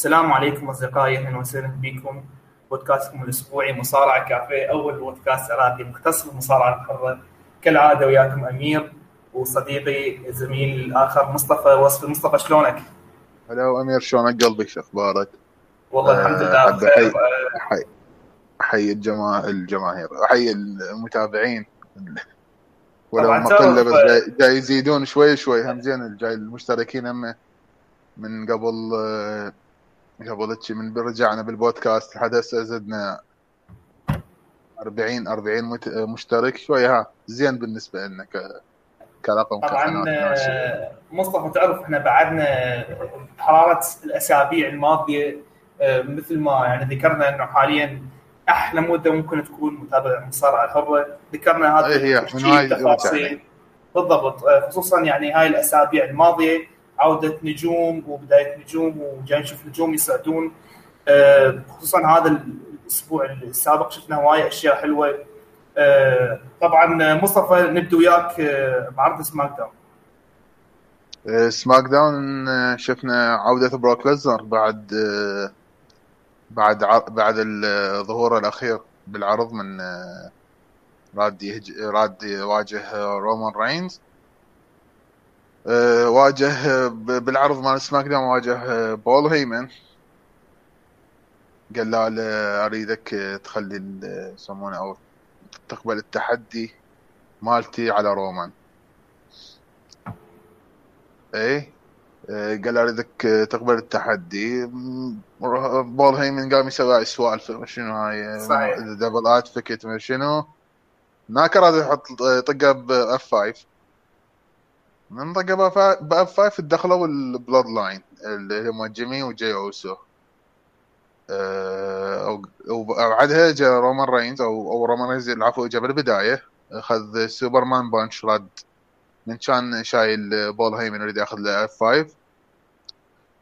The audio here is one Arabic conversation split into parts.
السلام عليكم أصدقائي أهلا وسهلا بكم. بودكاستكم الأسبوعي مصارعة كافيه أول بودكاست عراقي مختص بالمصارعه الحره كالعادة وياكم أمير وصديقي زميل الآخر مصطفى وصف. مصطفى شلونك؟ هلا أمير شلونك قلبي؟ شو أخبارك؟ والله الحمد لله. بخير احيي احيي الجماعه الجماهير احيي المتابعين. ولو ما قله بس جاي, جاي يزيدون شوي شوي. هم زين جاي المشتركين هم من قبل قبل من رجعنا بالبودكاست لحد هسه زدنا 40 40 مشترك. شوي ها زين بالنسبة لنا كرقم طبعا مصطفى تعرف إحنا بعدنا حرارة الأسابيع الماضية مثل ما يعني ذكرنا إنه حاليا أحلى مدة ممكن تكون متابع مصارعة الحرة. ذكرنا هذا هي التفاصيل بالضبط. خصوصا يعني هاي الأسابيع الماضية عودة نجوم وبداية نجوم وجاي نشوف نجوم يسعدون خصوصا هذا الأسبوع السابق شفنا هوايه أشياء حلوة. طبعا مصطفى نبدأ وياك بعرض سماك Down. SmackDown شفنا عودة بروك ليزنر بعد بعد بعد الظهور الأخير بالعرض من راد. راد يواجه رومان رينز. واجه بالعرض مال SmackDown واجه بول هيمن قال له أريدك تخلي يسمونه أو تقبل التحدي مالتي على رومان. إيه؟ قال أريدك تقبل التحدي. بول هيمن قام يسوي سوالف شنو هاي صحيح. double advocate شنو. هناك راد يحط طقه ب F5 من طقه ب F5 دخلوا ال Bloodline اللي هم جيمي وجي أوسو. أه وبعدها جاء رومان رينز أو أو رومان رينز العفو جاء بالبدايه أخذ Superman punch رد من كان شايل بول هيمن يريد ياخذ له F5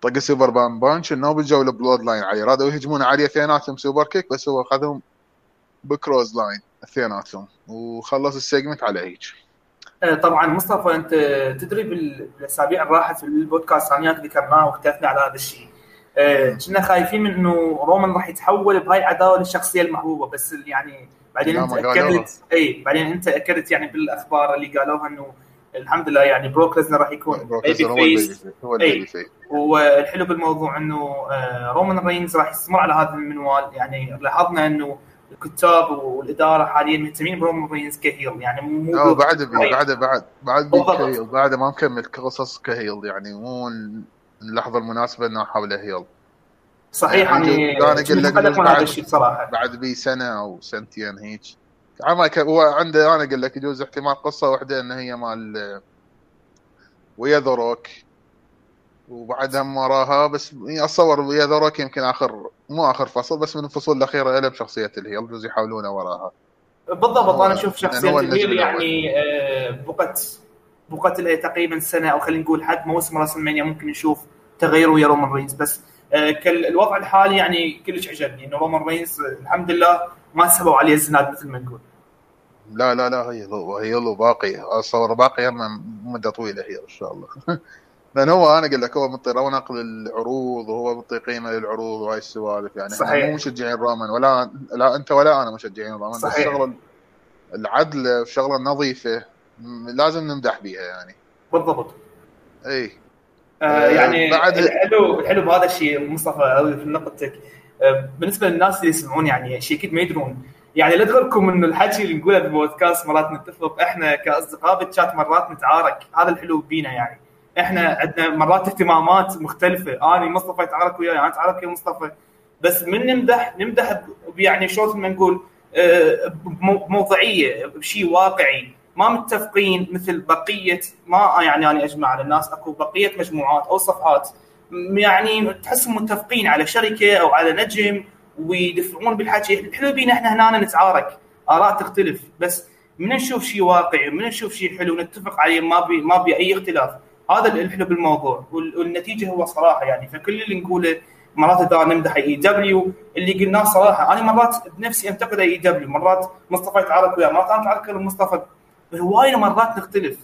طق Superman punch النوبل جو ال Bloodline عليه رادوا يهجمون عليه اثنيناتهم superkick بس هو أخذهم ب clothesline اثنيناتهم وخلص ال segment على هيك. طبعا مصطفى أنت تدري بالأسابيع اللي راحت في البودكاست ثانيات ذكرناه واختلفنا على هذا الشيء. كنا خايفين من إنه رومان راح يتحول بهاي العداوه للشخصية المحبوبة بس يعني بعدين انت اكدت إي بعدين انت أكدت يعني بالأخبار اللي قالوها إنه الحمد لله يعني بروك ليزنر راح يكون babyface face والحلو بالموضوع إنه رومان رينز راح يستمر على هذا المنوال. يعني لاحظنا إنه الكتاب والإدارة حاليا مهتمين برومان رينز ك heel يعني مو بعد بعد بعد بعد ك heel بعد ما مكمل قصص ك heel يعني مو اللحظه المناسبة إنه احاوله heel. صحيح يعني أنا أقول لك الشيء بصراحة. بعد بي سنة أو سنتين هيك. عما هو عنده أنا أقول لك يجوز احتمال قصة واحدة إن هي مال ويا ذا روك. وبعدها وراها بس أتصور ويا ذا روك يمكن آخر مو آخر فصل بس من الفصول الأخيرة له بشخصية ال heel يجوز يحاولونه وراها. بالضبط أنا أشوف شخصية ال heel يعني بقت بقت لها تقريبا سنة أو خلينا نقول حد موسم WrestleMania ممكن نشوف تغير ويا رومان رينز. بس الوضع الحالي يعني كلش عجبني إنه رومان رينز الحمد لله ما سبوا عليه الزناد مثل ما نقول. لا لا لا هي هي له باقي أتصور باقي مدة طويلة هي إن شاء الله. لأن هو أنا أقول لك هو مطي رونق للعروض وهو مطي قيمة للعروض وهاي السوالف يعني. صحيح. إحنا مو مشجعين رومان ولا لا أنت ولا أنا مشجعين بس صحيح. الشغله العدله الشغله النظيفة لازم نمدح بيها يعني. بالضبط. إي. آه يعني بعد- الحلو الحلو بهذا الشيء مصطفى في نقطتك. آه بالنسبة للناس اللي يسمعون يعني شيء أكيد ما يدرون. يعني لا تغركم إنه الحكي اللي نقوله بالبودكاست مرات نتفق إحنا كأصدقاء بالشات مرات نتعارك. هذا الحلو بينا يعني. إحنا عندنا مرات اهتمامات مختلفة. أنا مصطفى يتعارك وياي أنا اتعارك ويا مصطفى. بس من نمدح نمدح يعني شلون ما نقول آه، بمو- بموضوعيه بشيء واقعي. ما متفقين مثل بقية ما يعني أنا أجمع على الناس أكو بقية مجموعات أو صفحات. يعني تحسهم متفقين على شركة أو على نجم ويدفعون بالحكي. الحلو بينا إحنا هنا نتعارك. آراء تختلف. بس من نشوف شيء واقعي من نشوف شيء حلو نتفق عليه ما بي ما بي أي اختلاف. هذا الحلو بالموضوع. وال- والنتيجة هو صراحة يعني. فكل اللي نقوله مرات إذا نمدح AEW اللي قلناه صراحة أنا مرات بنفسي أنتقد AEW. مرات مصطفى يتعارك وياه مرات أنا اتعارك ويا مصطفى. هواي مرات نختلف.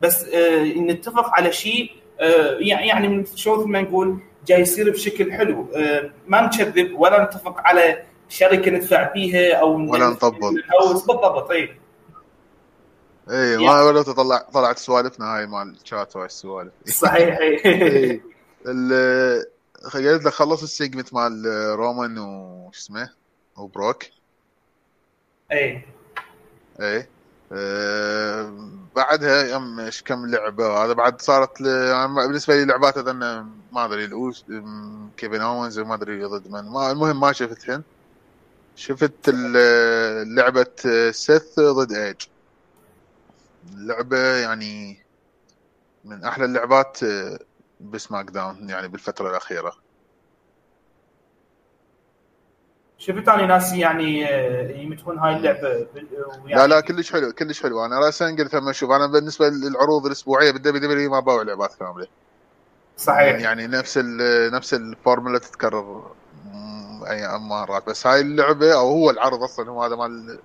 بس آه نتفق على شيء آه يعني من شو ما نقول جاي يصير بشكل حلو. آه، ما نكذب ولا نتفق على شركة ندفع فيها أو ولا نطبل بالضبط اي اي ما ولا تطلع طلعت سوالفنا هاي مال الشات وهاي السوالف. صحيح. اي قلت له خلص ال segment مال رومان وش اسمه؟ وبروك اي اي أه بعدها يم إيش كم لعبة هذا؟ بعد صارت ل... بالنسبة لي لعبات أنا ما أدري الاوس كيفن اونز ما أدري ضد من. ما المهم ما شفتهن شفت لعبة سيث ضد ايج لعبه يعني من أحلى اللعبات ب SmackDown يعني بالفترة الأخيرة. شفت أنا ناس يعني آه، يمدحون هاي اللعبة؟ يعني لا لا كلش حلو كلش حلو. أنا راسا قلت لما أشوف. أنا بالنسبة للعروض الأسبوعية بال WWE ما باوع لعبات كاملة. صحيح. يعني نفس نفس الفورمولا تتكرر أي مرات. بس هاي اللعبة أو هو العرض أصلا هو هذا مال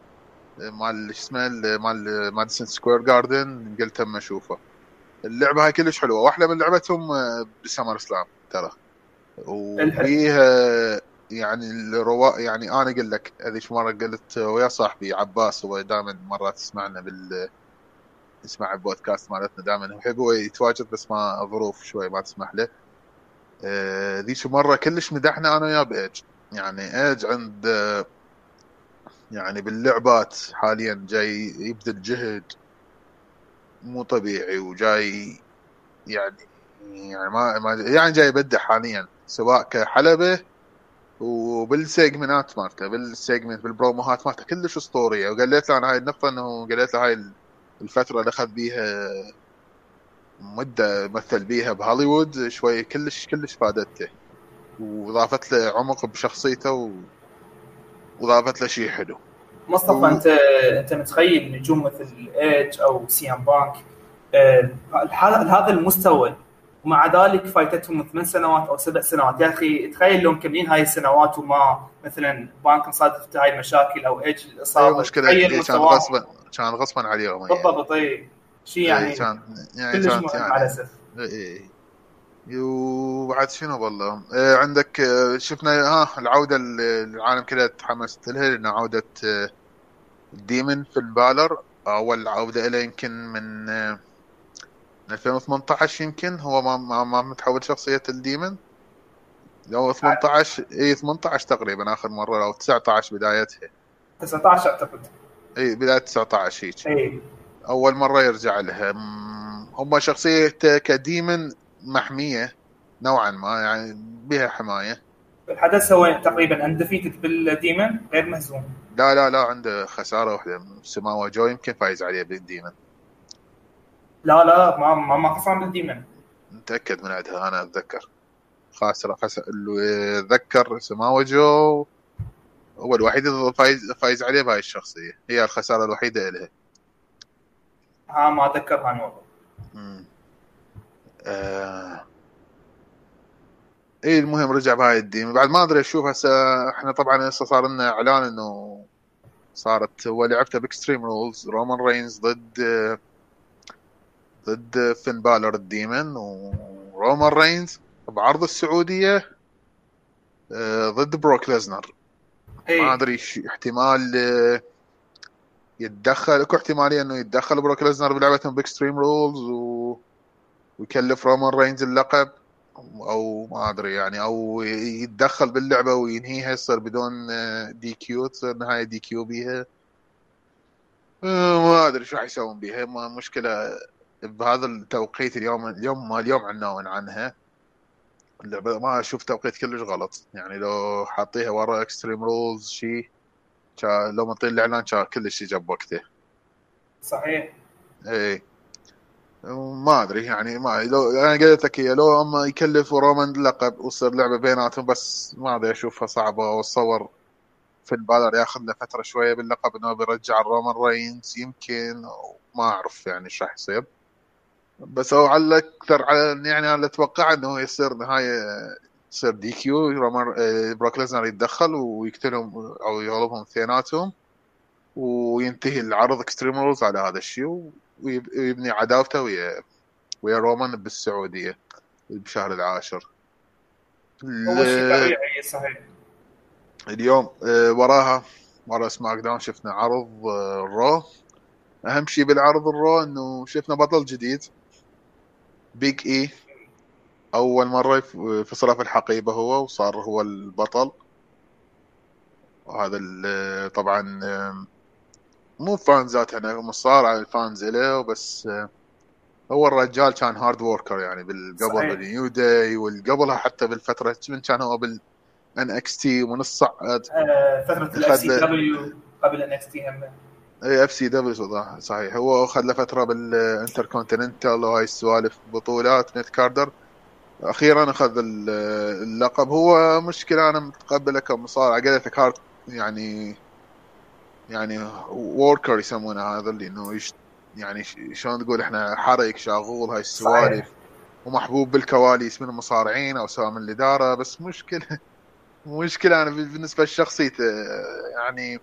مال شو اسمه مال ماديسون سكوير جاردن قلت أما أشوفه. اللعبة هاي كلش حلوة. وأحلى من لعبتهم آه، ب SummerSlam ترى. وفيها يعني الرواء يعني أنا أقول لك هذيك مرة قلت ويا صاحبي عباس هو دائما مرات يسمعنا بال يسمع البودكاست مالتنا دائما. يحب هو يتواجد بس ما ظروف شوي ما تسمح له. آه، ذيك مرة كلش مدحنا أنا وياه بايج يعني ايج عند يعني باللعبات حاليا جاي يبذل جهد مو طبيعي وجاي يعني يعني ما يعني جاي يبدع حاليا سواء كحلبة وبال segmentات مالته بال segment بال promoهات مالته كلش أسطورية. وقالت له أنا هاي النقطة إنه قالت له هاي الفترة اللي أخذ بيها مدة مثل بيها بهوليوود شوي كلش كلش فادته واضافت له عمق بشخصيته و... واضافت له شيء حلو. مصطفى و... انت أنت متخيل نجوم مثل ايج أو سي ام بانك آه هذا المستوى ومع ذلك فايتتهم ثمان سنوات أو سبع سنوات. يا أخي تخيل لو مكملين هاي السنوات وما مثلا بانك صادفت هاي المشاكل أو ايج الاصابه أي مشكله كان غصبا كان غصبا عليهم بالضبط إي. شيء يعني كان يعني كلش مهم يعني للأسف وبعد شنو والله؟ آه عندك آه شفنا ها العودة العالم كله تحمست لها لأن عودة آه ديمن في البالر. أول عودة له يمكن من آه 2018 يمكن. هو ما ما, ما متحول شخصية الديمن. لو 18 اي 18 تقريبا آخر مرة أو 19 بدايتها. 19 أعتقد. اي بداية 19 هيك. اي أول مرة يرجع لها. هم شخصيته كديمن محمية نوعا ما يعني بها حماية. الحدث هو تقريبا undefeated بال demon غير مهزوم. لا لا لا عنده خسارة واحدة سماوا جو يمكن فايز عليه بال demon. لا لا ما ما, ما خسران بال demon. متأكد من عندها أنا أتذكر. خاسرة خسر اللي اتذكر سماوا جو هو الوحيد اللي فايز فايز عليه بهاي الشخصية. هي الخسارة الوحيدة لها ها ما اتذكر هاي الموضوع آه... اي المهم رجع بهاي ال demon بعد ما أدري أشوف هسه إحنا طبعا هسه صار لنا إعلان إنه صارت هو لعبته ب Extreme Rules رومان رينز ضد ضد فين بالر ال demon ورومان رينز بعرض السعودية آه، ضد بروك ليزنر ما أدري احتمال آه، يتدخل أكو احتمالية إنه يتدخل بروك ليزنر بلعبتهم ب Extreme Rules و... ويكلف رومان رينز اللقب أو ما أدري يعني أو يتدخل باللعبة وينهيها يصير بدون D آه، Q تصير نهاية DQ بيها. ما أدري شو راح يسوون بيها. ما مشكلة بهذا التوقيت اليوم اليوم اليوم أعلنوا عنها. اللعبة ما أشوف توقيت كلش غلط. يعني لو حاطيها ورا Extreme Rules شيء لو منطين الإعلان كان كلش يجي بوقته صحيح. إيه. ما أدري يعني ما لو أنا قلت لك هي لو اما يكلفوا رومان لقب وتصير لعبة بيناتهم بس ما أدري أشوفها صعبة. واتصور فين بالر ياخذ له فترة شوية باللقب إنه بيرجع الرومان رينز يمكن ما أعرف يعني إيش راح يصير. بس هو على أكثر على يعني أنا أتوقع إنه يصير نهاية يصير DQ رومان آه، بروك ليزنر يتدخل ويقتلهم أو يغلبهم اثنيناتهم وينتهي العرض Extreme Rules على هذا الشيء. ويبني عداوته ويا ويا رومان بالسعودية بشهر العاشر. هو شيء طبيعي صحيح. اليوم آه، وراها ورا SmackDown شفنا عرض ال Raw. أهم شيء بالعرض ال Raw إنه شفنا بطل جديد. بيج إي أول مرة فصله في الحقيبة هو وصار هو البطل. وهذا طبعا مو فانزات إحنا مو صار ال fans له بس هو الرجال كان hard worker يعني بالقبل بال New Day والقبلها حتى بالفترة من كان هو بال NXT ومن الصعد آه فتره ال FCW قبل NXT هم. اي FCW صحيح. هو اخذ له فترة بالانتر كونتيننتال وهاي السوالف بطولات mid carder. أخيرا أخذ اللقب. هو مشكلة أنا متقبله كمصارع قلت لك hard يعني يعني worker يسمونه هذا اللي إنه يش يعني شلون تقول إحنا حرق شاغول هاي السوالف. ومحبوب بالكواليس من المصارعين أو سواء من الإدارة بس مشكله مشكلة أنا بالنسبة لشخصيته يعني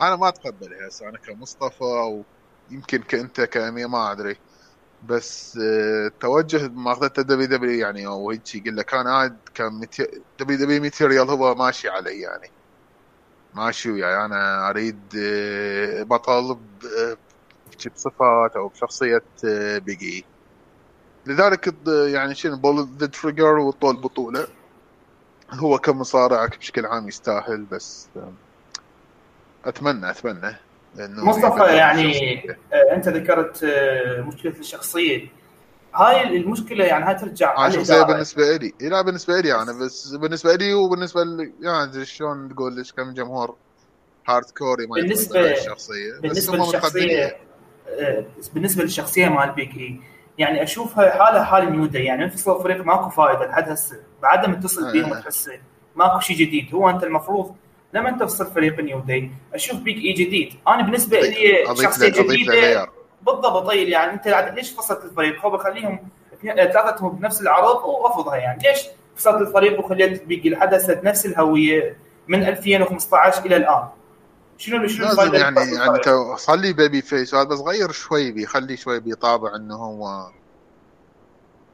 أنا ما اتقبلها هسه أنا كمصطفى أو يمكن كأنت كأمير ما أدري. بس التوجه ماخذته WWE يعني أو هيك يقول لك أنا قاعد دبليو دبليو ماتيريال هو ماشي علي يعني. ماشي وياي. أنا أريد بطل بصفات أو بشخصية بيج إي. لذلك يعني شنو pull the trigger وطول البطوله هو كمصارع بشكل عام يستاهل بس أتمنى أتمنى إنه مصطفى يعني آه، أنت ذكرت آه، مشكلة الشخصية. هاي المشكلة يعني هاي ترجع على الشخصيه بالنسبة لي لا بالنسبة لي أنا بس بالنسبة لي وبالنسبة ل... يعني شلون تقول ليش كم جمهور hardcore ما بالنسبة للشخصيه بالنسبة للشخصية آه، بالنسبة للشخصية مال بيج إي يعني اشوفها حاله حال New Day يعني انفصل الفريق ماكو فائده لحد هسه. بعد ما تتصل بيهم وتحسه ماكو شيء جديد. هو أنت المفروض لما تفصل فريق New Day أشوف بيج إي جديد. أنا بالنسبة لي شخصية جديدة. بالضبط طيب يعني أنت ليش فصلت الفريق؟ هو بخليهم ثلاثتهم بنفس العرض ورفضها يعني. ليش فصلت الفريق وخليت لحد هسه نفس الهوية من 2015 إلى الآن؟ شنو شنو الفائدة يعني يعني انت صار لي بيبي فيس بس غير شوي بيخلي شوي بيطابع إنه هو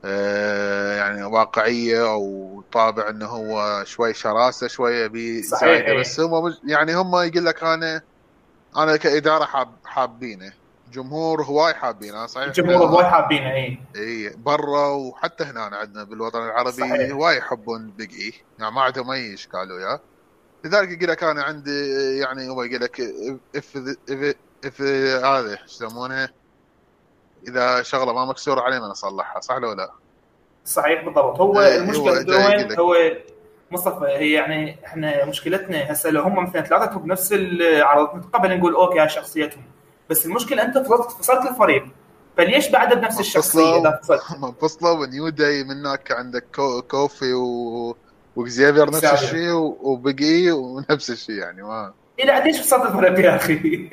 آه، يعني واقعية أو طابع إنه هو شوي شراسة شوية بزايده بس هم يعني هم يقول لك أنا أنا كإدارة حاب حابينه. جمهور هواي حابينه صحيح؟ جمهور هواي حابينه إي. إي برا وحتى هنا عندنا بالوطن العربي هواي يحبون بيج إي. يعني ما عندهم أي اشكال وياه لذلك يقول لك أنا عندي يعني هو يقول لك if if if هذا إيش يسمونه؟ إذا شغلة ما مكسورة علينا نصلحها صح ولا لا؟ صحيح بالضبط. هو إيه، المشكلة وين؟ هو مصطفى هي يعني إحنا مشكلتنا هسه لو هم مثلا ثلاثتهم بنفس العرض نتقبل نقول okay شخصيتهم. بس المشكلة أنت فصلت الفريق. فليش بعده بنفس الشخصية إذا فصلت؟ منفصله و New Day منك عندك كو كوفي و وكزيفير نفس الشيء وبقي ونفس الشيء يعني ما إلى ليش فصلت الفريق يا أخي؟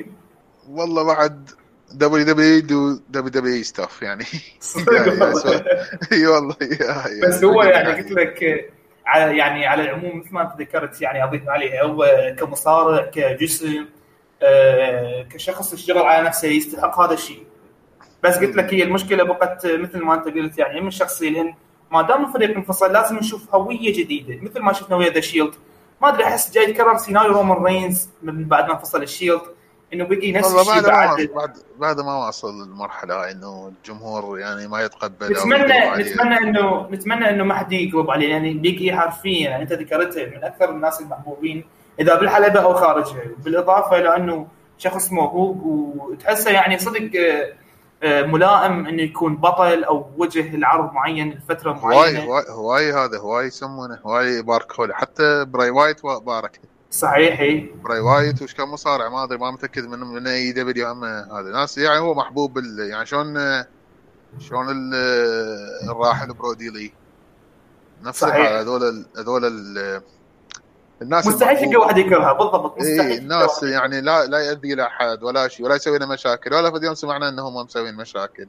والله بعد دبليو دبليو دو دبليو دبليو ستاف يعني. إي والله بس هو يعني قلت لك على يعني على العموم مثل ما أنت ذكرت يعني أضيف عليه هو كمصارع كجسم كشخص اشتغل على نفسه يستحق هذا الشيء. بس قلت لك هي المشكلة بقت مثل ما أنت قلت يعني من الشخصيه لأن ما دام الفريق انفصل لازم نشوف هوية جديدة. مثل ما شفنا ويا The Shield. ما أدري أحس جاي يتكرر سيناريو رومان رينز من بعد ما انفصل ال Shield إنه بقي نفس الشيء بعد بعد. بعد ما وصل المرحله إنه الجمهور يعني ما يتقبل نتمنى نتمنى انه نتمنى إنه ما حد يقلب عليه يعني بقي حرفيا يعني أنت ذكرته من أكثر الناس المحبوبين إذا بالحلبة أو خارجها. بالإضافة إلى أنه شخص موهوب وتحسه يعني صدق آه، ملائم إنه يكون بطل أو وجه العرض معين لفترة معينة. هواي هواي هذا هواي يسمونه هواي باركوله حتى براي وايت بارك. صحيح إي. براي وايت وش كان مصارع ما أدري ما متأكد من من AEW هم هذا. ناس يعني هو محبوب يعني شلون شلون الراحل برودي لي نفس هذول هذول الناس مستحيل تلقى واحد يكرهها بالضبط مستحيل إيه الناس يعني لا لا يؤدي إلى احد ولا شيء ولا يسوي لنا مشاكل ولا في يوم سمعنا إنهم مسوين مشاكل.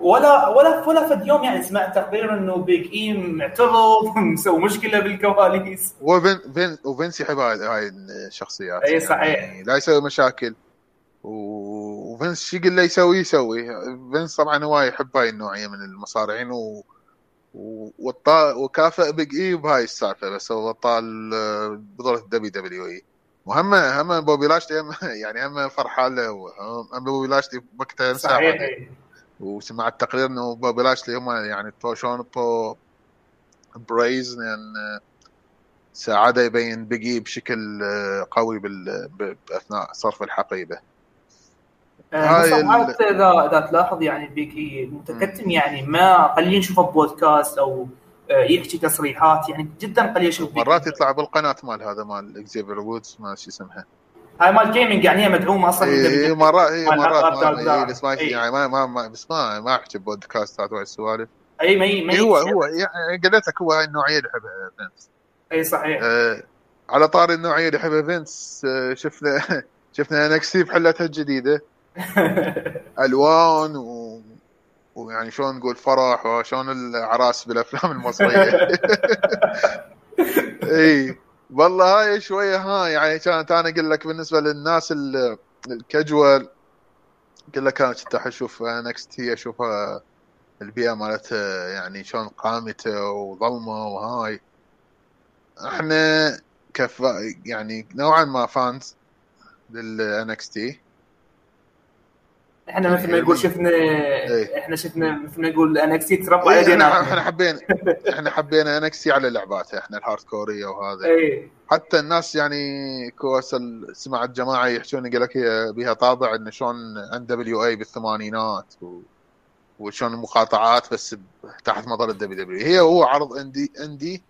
ولا ولا ولا فد يوم يعني سمعت تقرير إنه Big E معترض مسوي مشكلة بالكواليس. وفين فين وفينس يحب هاي هاي الشخصيات اي صحيح. يعني لا يسوي مشاكل. وفينس شو يقول له يسوي يسوي. فينس طبعا هو يحب هاي النوعية من المصارعين و... وكافئ Big E بهاي السالفة بس هو طال بطولة ال WWE. وهم هم بوبي لاشلي يعني هم فرحان له. هم بوبي لاشلي وقتها صحيح. وسمعت تقرير إنه بوبي لاشلي هم يعني شلون to praise لأن ساعده يبين Big E بشكل قوي بأثناء صرف الحقيبة. آه، هاي اذا إذا تلاحظ يعني Big E متكتم يعني ما قليل نشوفه بودكاست أو آه، يحكي تصريحات يعني جدا قليل أشوف مرات يطلع بالقناة مال هذا مال اكزيفر وودز ما شو اسمها هاي مال gaming يعني هي مدعومة أصلا اي مرات اي مرات ما بس ما يعني ما ما, ما بس ما ما أحكي بودكاستات وهاي السوالف أي ما ما هو هو يعني قلت لك هو هاي النوعية اللي يحبها فينس أي صحيح. آه على طاري النوعية اللي يحبها فينس آه شفنا شفنا NXT بحلتها الجديدة. الوان و... ويعني شلون نقول فرح وشلون الاعراس بالأفلام المصرية. إي والله هاي شوية ها يعني كانت أنا أقول لك بالنسبة للناس الكاجوال قل لك أنا كنت أشوف NXT هي اشوفها البيئة مالتها يعني شلون قاتمة وظلمة وهاي. إحنا كف يعني نوعا ما fans لل NXT إحنا مثل ما يقول شفنا إيه. إحنا شفنا مثل ما يقول NXT تربى إيه إحنا, إحنا حبينا إحنا حبينا NXT على لعباته إحنا ال hardcore وهذا. إيه. حتى الناس يعني كويس سمعت جماعة يحكون يقول لك بها طابع انه شلون NWA بالثمانينات و... وشلون المقاطعات بس تحت مظلة WWE هو عرض indie indie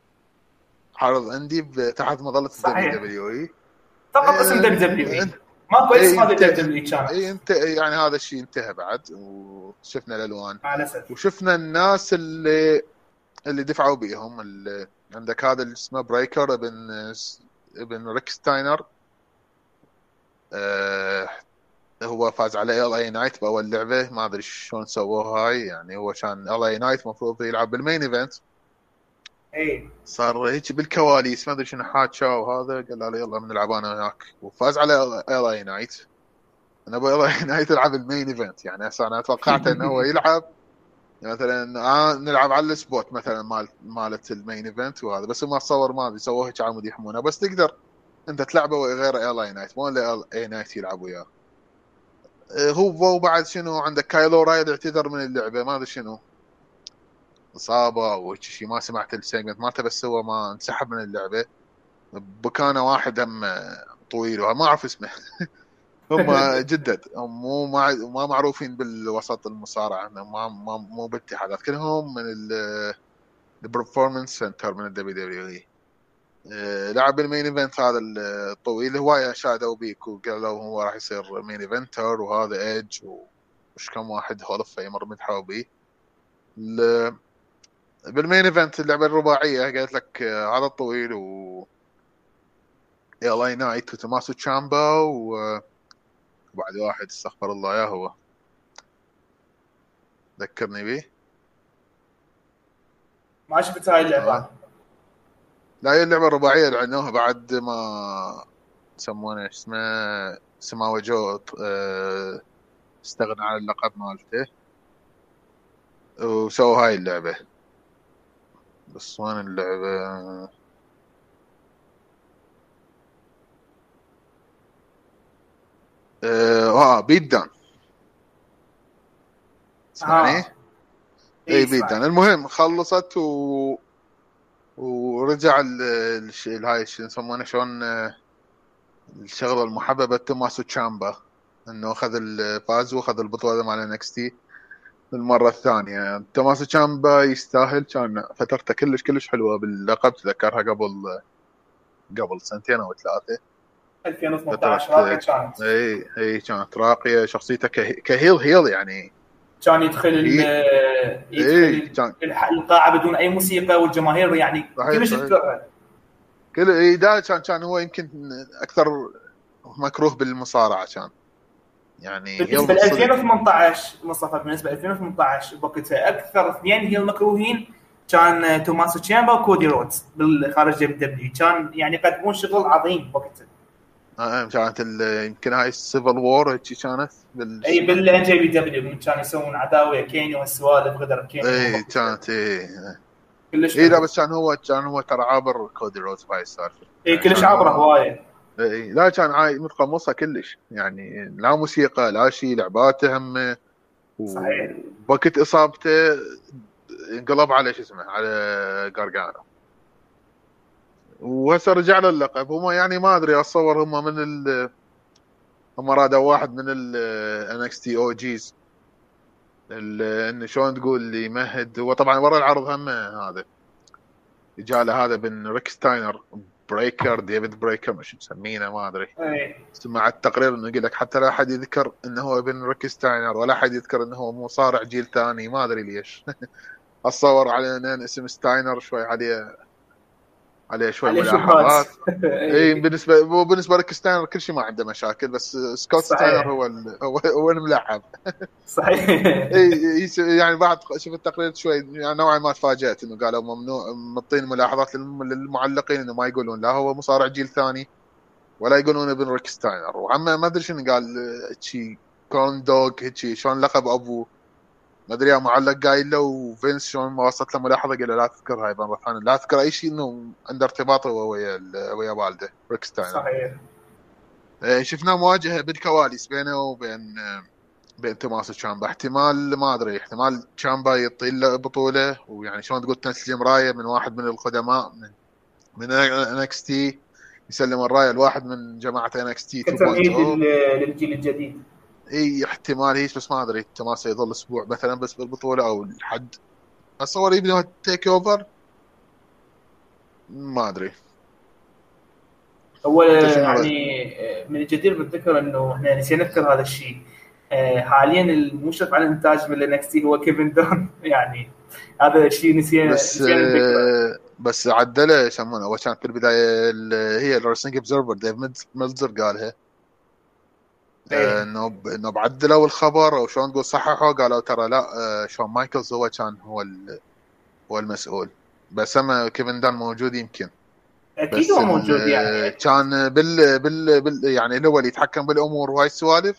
عرض indie تحت مظلة WWE فقط اسم WW ماكو اي هذا W كان اي انت يعني هذا الشيء انتهى بعد وشفنا الألوان. مع الاسف وشفنا الناس اللي اللي دفعوا بيهم اللي عندك هذا اللي اسمه بريكر ابن ابن ريك ستاينر آه هو فاز على LA Knight بأول لعبة. ما أدري شلون سووها هاي. يعني هو كان LA Knight المفروض يلعب بال main event اي صار هيك بالكواليس ما أدري شنو حاكى وهذا قال له يلا بنلعب أنا وياك. وفاز على LA Knight أنا ابو LA Knight يلعب ال main event يعني هسه أنا توقعت إنه هو يلعب. مثلا آه نلعب على ال spot مثلا مال مالت ال main event وهذا بس ما تصور ما ادري سووه هيك على مود يحمونه. بس تقدر أنت تلعبه غير LA Knight مو LA Knight يلعب وياه. آه، هو بعد شنو عندك كايل أورايلي اعتذر من اللعبة ما أدري شنو. إصابة أو شيء ما سمعت ال segment مالته بس هو ما انسحب من اللعبة. بمكانه واحد هم طويل ما أعرف اسمه. هم جدد. مو ما معروفين بالوسط المصارعة ما ما مو بالاتحادات كلهم من ال Performance Center من ال WWE. لعب ال main event هذا الطويل. هوايه شادوا بيه وقالوا هو راح يصير main eventer وهذا إيدج وش كم واحد Hall of Famer مدحوا بيه بال main event اللعبة الرباعية قالت لك آه، هذا الطويل و LA Knight وتوماسو تشامبا و... وبعد واحد استغفر الله يا هو. ذكرني بيه ما شفت هاي اللعبة. آه. لا هي اللعبة الرباعية اللي عنوها بعد ما يسمونه اسمه سماوي جو آه، استغنى عن اللقب مالته. وسووا هاي اللعبة. بس وين اللعبة. آه, آه بيت دان تسمعني؟ آه. اي بيت دان المهم خلصت و ورجع ال... هاي شو يسمونه شلون آه، الشغلة المحببة توماسو تشامبا إنه أخذ الفوز وأخذ البطولة مال NXT للمره الثانية. توماس تشامبا يستاهل. كان فترته كلش كلش حلوة باللقب. تذكرها قبل قبل سنتين أو ثلاثة. 2018 راقية كانت. اي اي كانت راقية. شخصيته ك heel heel يعني. كان يدخل إيه. يدخل القاعه بدون أي موسيقى والجماهير يعني كلش كل اي كان كان هو يمكن أكثر مكروه بالمصارعة كان. يعني بالنسبة ل 2018 مصطفى بالنسبة ل 2018 بوقتها أكثر اثنين هي المكروهين كان توماسو تشامبا وكودي رودز بالخارج WWE. كان يعني يقدمون شغل عظيم بوقتها. آه كانت يمكن هاي ال Civil War هيك كانت بال إي بال NJP W. كانوا يسوون عداوة كيني والسوالف غدر كيني. إي كانت إي كلش إي لا بس كان هو كان هو ترى عابر كودي روز بهاي السالفه إي كلش عابره هواية. اي لا كان عاي متقمصها كلش. يعني لا موسيقى لا شيء لعباته هم صحيح. وقت إصابته انقلب على شو اسمه على قرقانو. وهسه رجع له اللقب. هم يعني ما أدري أتصور هم من ال هم رادوا واحد من ال OGs انه شلون تقول اللي يمهد هو طبعا ورا العرض هم هذا. جاله هذا بن ريك ستاينر بريكر برون بريكر مش مسمينه ما أدري. سمع التقرير انه يقول لك حتى لا أحد يذكر إنه هو ابن ريك ستاينر ولا أحد يذكر إنه هو مصارع جيل ثاني ما أدري ليش. أتصور على إن اسم ستاينر شوي عليه عليه شوي ملاحظات. اي بالنسبة بالنسبة لريك ستاينر كل شيء ما عنده مشاكل بس سكوت. ستاينر هو ال... هو الملعب صحيح. اي يعني بعد شوف التقرير شوي يعني نوعا ما تفاجأت إنه قالوا ممنوع مطين ملاحظات للمعلقين إنه ما يقولون لا هو مصارع جيل ثاني ولا يقولون إبن ريك ستاينر وعم ما أدري شنو قال شي كون دوغ هيك شلون لقب أبوه. ما أدري معلق قايل له وفينس شلون ما وصلت له ملاحظة؟ قال له لا تذكر هاي مره ثانية لا تذكر أي شيء إنه عنده ارتباط هو ويا ويا والده. ريك ستاينر صحيح. إيه، شفنا مواجهة بالكواليس بينه وبين بين توماسو تشامبا احتمال ما أدري احتمال تشامبا ينطي له بطولة. ويعني شلون تقول تنسجم رايه من واحد من القدماء من من NXT يسلم الراية لواحد من جماعة NXT للجيل الجديد. اي احتمال هيك بس ما أدري توماسو يظل أسبوع مثلا بس بالبطولة أو لحد اتصور يبدو TakeOver ما أدري. هو يعني من الجدير بالذكر إنه إحنا نسينا نذكر هذا الشيء. آه، حاليا المشرف على الإنتاج من ال NXT هو كيفن دان يعني هذا الشيء نسينا بس نسينا بس عدله يسمونه هو كان في البداية هي ال Wrestling Observer ديف ميلتزر قالها. إيه. انه انه بعدلوا الخبر أو شلون تقول صححوا قالوا ترى لا آه، شون مايكلز هو كان هو هو المسؤول. بس اما كيفن دان موجود يمكن. أكيد هو موجود يعني. كان بال بال, بال يعني اللي هو اللي يتحكم بالأمور وهاي السوالف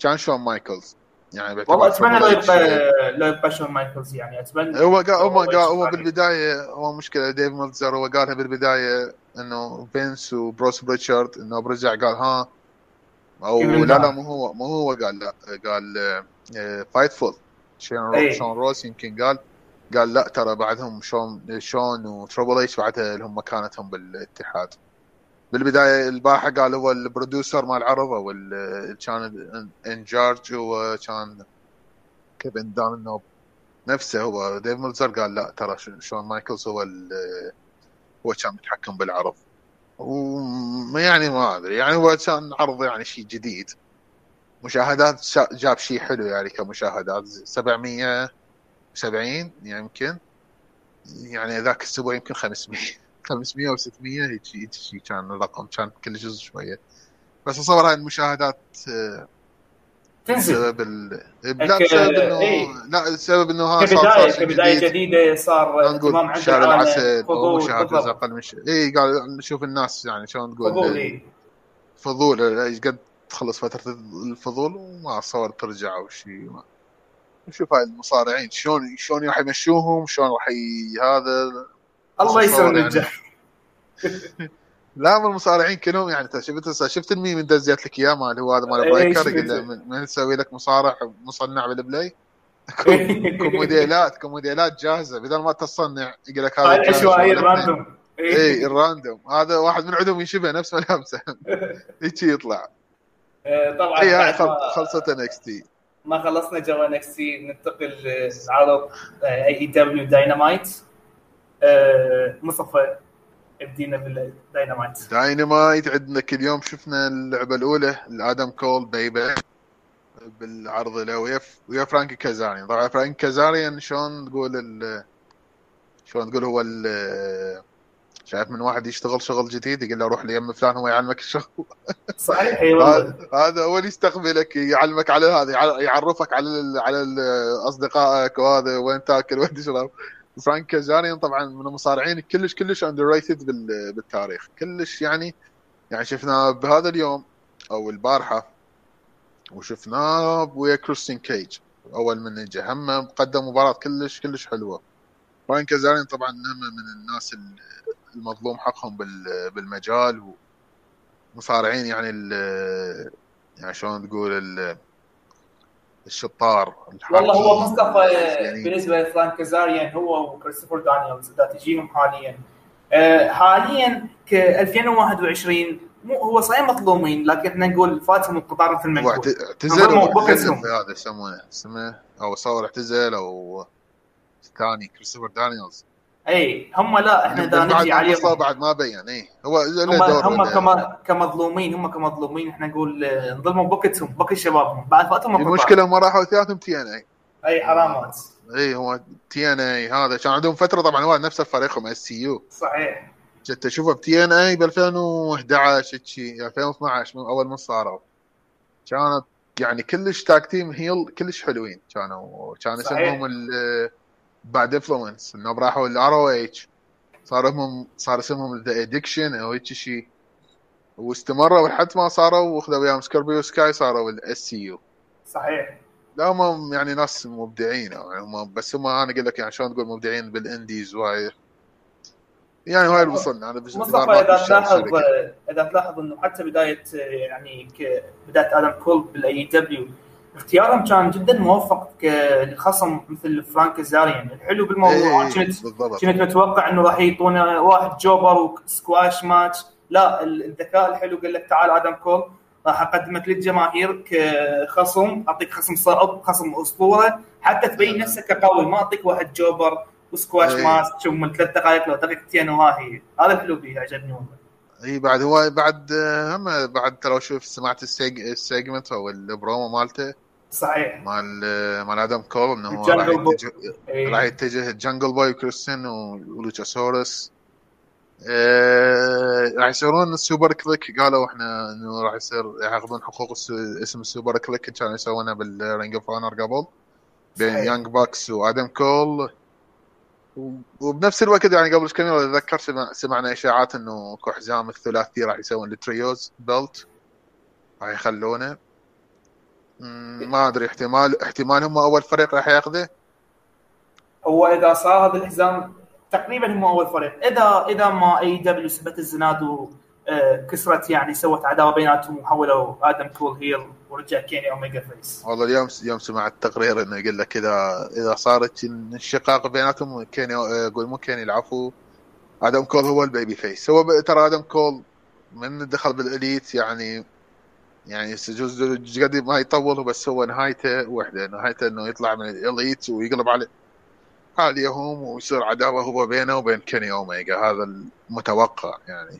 كان شون مايكلز. يعني والله أتمنى لو يبقى لو يبقى شون مايكلز يعني. اتمنى هو قال هو قال هو بالبداية هو مشكلة ديف ميلتزر هو قالها بالبداية إنه فينس وبروس بريتشارد إنه برجع قال ها أو لا لا مو هو مو هو قال لا قال Fight آه، ful شون شون روس يمكن قال قال لا ترى بعدهم شون شون و Triple H بعدها لهم مكانتهم بالاتحاد. بالبداية الباحة قال هو ال producer مال العرض أو كان in charge هو كان كيفن دان النوب نفسه هو. ديف ميلتزر قال لا ترى شون مايكلز هو هو كان متحكم بالعرض. يعني ما أدري. يعني هو كان عرض يعني شيء جديد. مشاهدات جاب شيء حلو يعني كمشاهدات. 770 يمكن. يعني ذاك الأسبوع يمكن 500 500 أو 600 هيك شيء كان الرقم. كان كل شوية. بس اتصور هاي المشاهدات آه، تنزل بسبب ال... لا بسبب انه إيه؟ لا بسبب إنه ها كبدايه صار كبداية جديد. جديدة صار اهتمام عند شهر العسل ومشاهدات أقل من اي قال نشوف الناس يعني شلون تقول فضول إيه؟ فضول قد تخلص فترة الفضول وما صور ترجع أو شيء نشوف هاي المصارعين شلون شلون راح يمشوهم شلون راح هذا الله يسوي يعني. لا من المصارعين كلهم يعني شفت شفت الميم اللي دزيت لك إياه مال هو هذا مال بريكر يقول من يسوي لك مصارع مصنع بال Play. اكو موديلات كوموديلات جاهزة. بدل ما تصنع يقول لك هذا العشوائي ال random اي ال random هذا واحد من عندهم يشبه نفس ملابسه هيك يطلع. إيه، طبعا. اي خلصت NXT ما خلصنا جو NXT ننتقل لعرض AEW Dynamite مصطفى بدينا بال Dynamite. Dynamite عندنا كل يوم شفنا اللعبة الأولى لادم كول بيبي بالعرض له ويا ويا فرانك كازاريان. طبعا فرانك كازاريان شلون تقول ال شلون تقول هو ال شايف من واحد يشتغل شغل جديد يقول له روح ليم فلان هو يعلمك الشغل. صحيح هذا هو اللي يستقبلك يعلمك على هذا يعرفك على على أصدقائك وهذا وين تاكل وين تشرب. فرانك كازاريان طبعا من المصارعين كلش كلش underrated بالتاريخ. كلش يعني يعني شفناه بهذا اليوم أو البارحة وشفناه ويا كريستين كيج. أول من اجى هم قدم مباراة كلش كلش حلوة. فرانك كازاريان طبعا هم من الناس المظلوم حقهم بالمجال ومصارعين يعني يعني شلون تقول الشطار والله هو مصطفى يعني بالنسبة لفرانك كازاريان هو وكريستوفر دانييلز إذا تجيهم حاليا. آه، حاليا ك 2021 مو هو صحيح مظلومين لكن إحنا نقول فاتهم القطار في المجهول اعتزل هذا يسمونه اسمه أو صور اعتزل أو الثاني كريستوفر دانييلز. اي هم لا إحنا إذا نجي عليهم. بعد ما بين اي هو هم, هم كما كمظلومين هم كمظلومين. إحنا نقول انظلموا بوقتهم بوقت شبابهم. بعد فاتهم المشكلة ما راحوا ثلاثهم TNA إي حرامات. اي هو TNA هذا. كان عندهم فترة طبعا هو نفس فريقهم SCU. صحيح. كنت اشوفه ب TNA ب 2011 شيء 2012 من أول ما صاروا. كانت يعني كلش تاك تيم هيل كلش حلوين كانوا. كان اسمهم بعد انفلونس انهم راحوا الار أو اتش صار اسمهم صار اسمهم ذا ادكشن أو هيك شيء واستمروا لحد ما صاروا واخذوا وياهم سكوربيو سكاي صاروا الاس سي يو صحيح لا هم يعني ناس مبدعين يعني بس هم أنا أقول لك يعني شلون تقول مبدعين بالانديز وهاي يعني هاي اللي وصلنا أنا مصطفى اذا تلاحظ اذا تلاحظ انه حتى بدايه يعني بدايه آدم كول بال AEW اختيارهم كان جدا موفق لخصم مثل فرانكي كازاريان الحلو بالموضوع إيه كنت كنت متوقع إنه راح يعطونا واحد jobber و squash match. لا الذكاء الحلو قال لك تعال آدم كول. راح أقدمك للجماهير كخصم. أعطيك خصم صعب خصم أسطورة. حتى تبين نفسك كقوي. ما أعطيك واحد jobber و squash إيه. ماتش من ثلاث دقائق لو دقيقتين وهاي هذا الحلو فيه عجبني والله. إي بعد هو بعد هم بعد ترى شوف سمعت ال segment أو البرومو مالته. صحيح. مال مال آدم كول انه هو راح يتجه إيه. راح يتجه جانجل بوي وكريستين ولوتشاسورس آه، راح يصيرون ال Superkliq. قالوا إحنا إنه راح يصير ياخذون حقوق اسم ال Superkliq. كانوا يسوونها بال Ring of Honor قبل بين Young Bucks وآدم كول. وبنفس الوقت يعني قبل كم يوم اتذكر سمع سمعنا إشاعات إنه اكو حزام الثلاثي راح يسوون ال trios belt. راح يخلونه. ما أدري احتمال احتمال هم أول فريق راح ياخذه؟ هو إذا صار هذا الحزام تقريبا هم أول فريق. إذا إذا ما AEW سبت الزناد وكسرت يعني سوت عداوة بيناتهم وحولوا آدم كول heel ورجع كيني أوميجا face. والله اليوم اليوم سمعت تقرير إنه يقول لك إذا إذا صارت انشقاق بيناتهم كيني يقول مو كيني العفو. آدم كول هو ال babyface. هو ترى آدم كول من دخل بال Elite يعني يعني يجوز قد ما يطول بس هو نهايته وحدة. نهايته إنه يطلع من ال Elite ويقلب على عليهم ويصير عداوة هو بينه وبين كيني اوميجا هذا المتوقع يعني.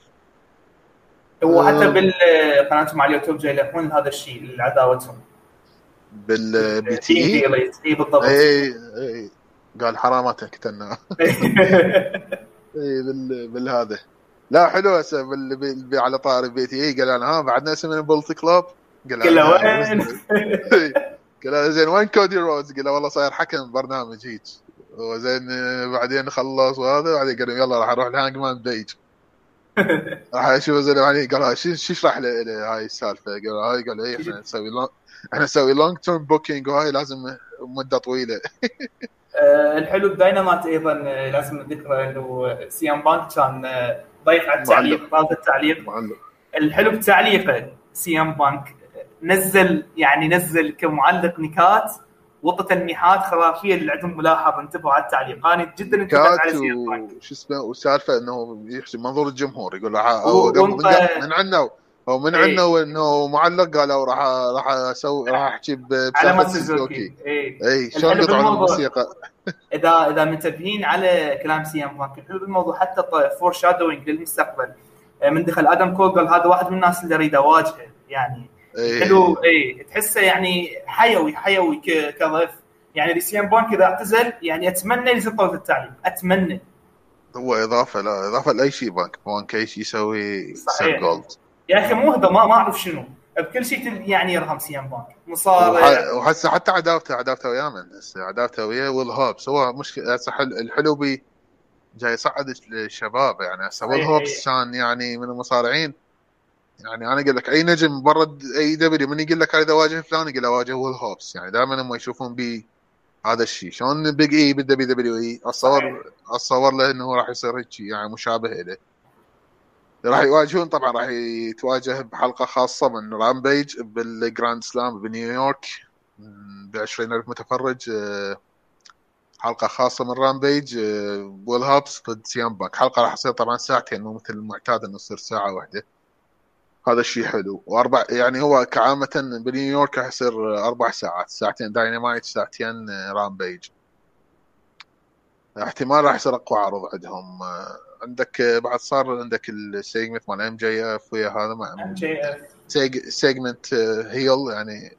هو حتى بقناتهم على اليوتيوب جاي يلحون هذا الشيء عداوتهم بال BTE؟ اي بالضبط. اي اي قال حراماتك تنا اي بالهذا. لا حلو هسه. على طاري بيتي إي قال أنا ها بعدنا اسمنا بولت كلوب قال له وين؟ قال زين وين كودي روز؟ قال والله صاير حكم برنامج هيك وزين بعدين خلص وهذا بعدين قال يلا راح أروح لهانج مان بيج راح أشوف زين يعني قال شو يشرح لي هاي السالفة؟ قال هاي قال اي إحنا نسوي إحنا نسوي لونج تيرم بوكينج وهاي لازم مدة طويلة آه، الحلو بداينامات أيضا آه، لازم نذكره إنه سيام بانك كان آه، ضيف على التعليق طالب التعليق. معلق. الحلو بتعليقه سيام بانك نزل يعني نزل كمعلق نكات النحات خرافية اللي عندهم ملاحظ انتبهوا على التعليق. أنا جدا انتبهت على سيام بانك. شو اسمه وسالفة إنه يحسب منظور الجمهور يقول من عندنا هو من عندنا انه معلق قالوا راح راح أسوي راح أحكي على سوزوكي اي اي شلون قطعوا الموسيقى؟ إذا إذا منتبهين على كلام سيام بانك الحلو بالموضوع. حتى فور شادوينج للمستقبل. آه، من دخل آدم كول قال هذا واحد من الناس اللي اريد اواجهه يعني. أيه. حلو اي تحسه يعني حيوي حيوي كضيف. يعني سيام بانك إذا اعتزل يعني أتمنى يزطوا في التعليم. أتمنى. هو إضافة لا إضافة لأي شيء بانك. بانك أي شيء يسوي صحيح. جولد يا أخي مو هذا ما ما أعرف شنو. بكل شيء يعني يرهم سيام بانك. مصارع. وهسه حتى عداوته عداوته ويا من هسه عداوته ويا ويل هوبس. هو مشكله هسه الحلو بي جاي يصعد الشباب يعني. هسه ويل هوبس كان يعني من المصارعين. يعني أنا أقول لك أي نجم برا اي دبليو من يقول لك اذا واجه فلان يقول اواجه ويل هوبس. يعني دائما هم يشوفون بي هذا الشيء. شلون بيج اي بال WWE اتصور أتصور له إنه راح يصير هيك يعني مشابه له. راح يواجهون طبعا راح يتواجه بحلقة خاصة من رامبيج بال Grand Slam بنيويورك ب 20000 متفرج آه، حلقة خاصة من رامبيج ويل هوبز ضد سي ام بانك حلقة راح تصير طبعا ساعتين مو مثل المعتاد إنه تصير ساعة واحدة. هذا الشيء حلو. وأربع يعني هو كعامة بنيويورك راح يصير أربع ساعات ساعتين داينامايت ساعتين رامبيج احتمال راح يصير أقوى عرض عندهم عندك بعد صار عندك ال segment مال MJF ويا هذا مع MJF segment heel يعني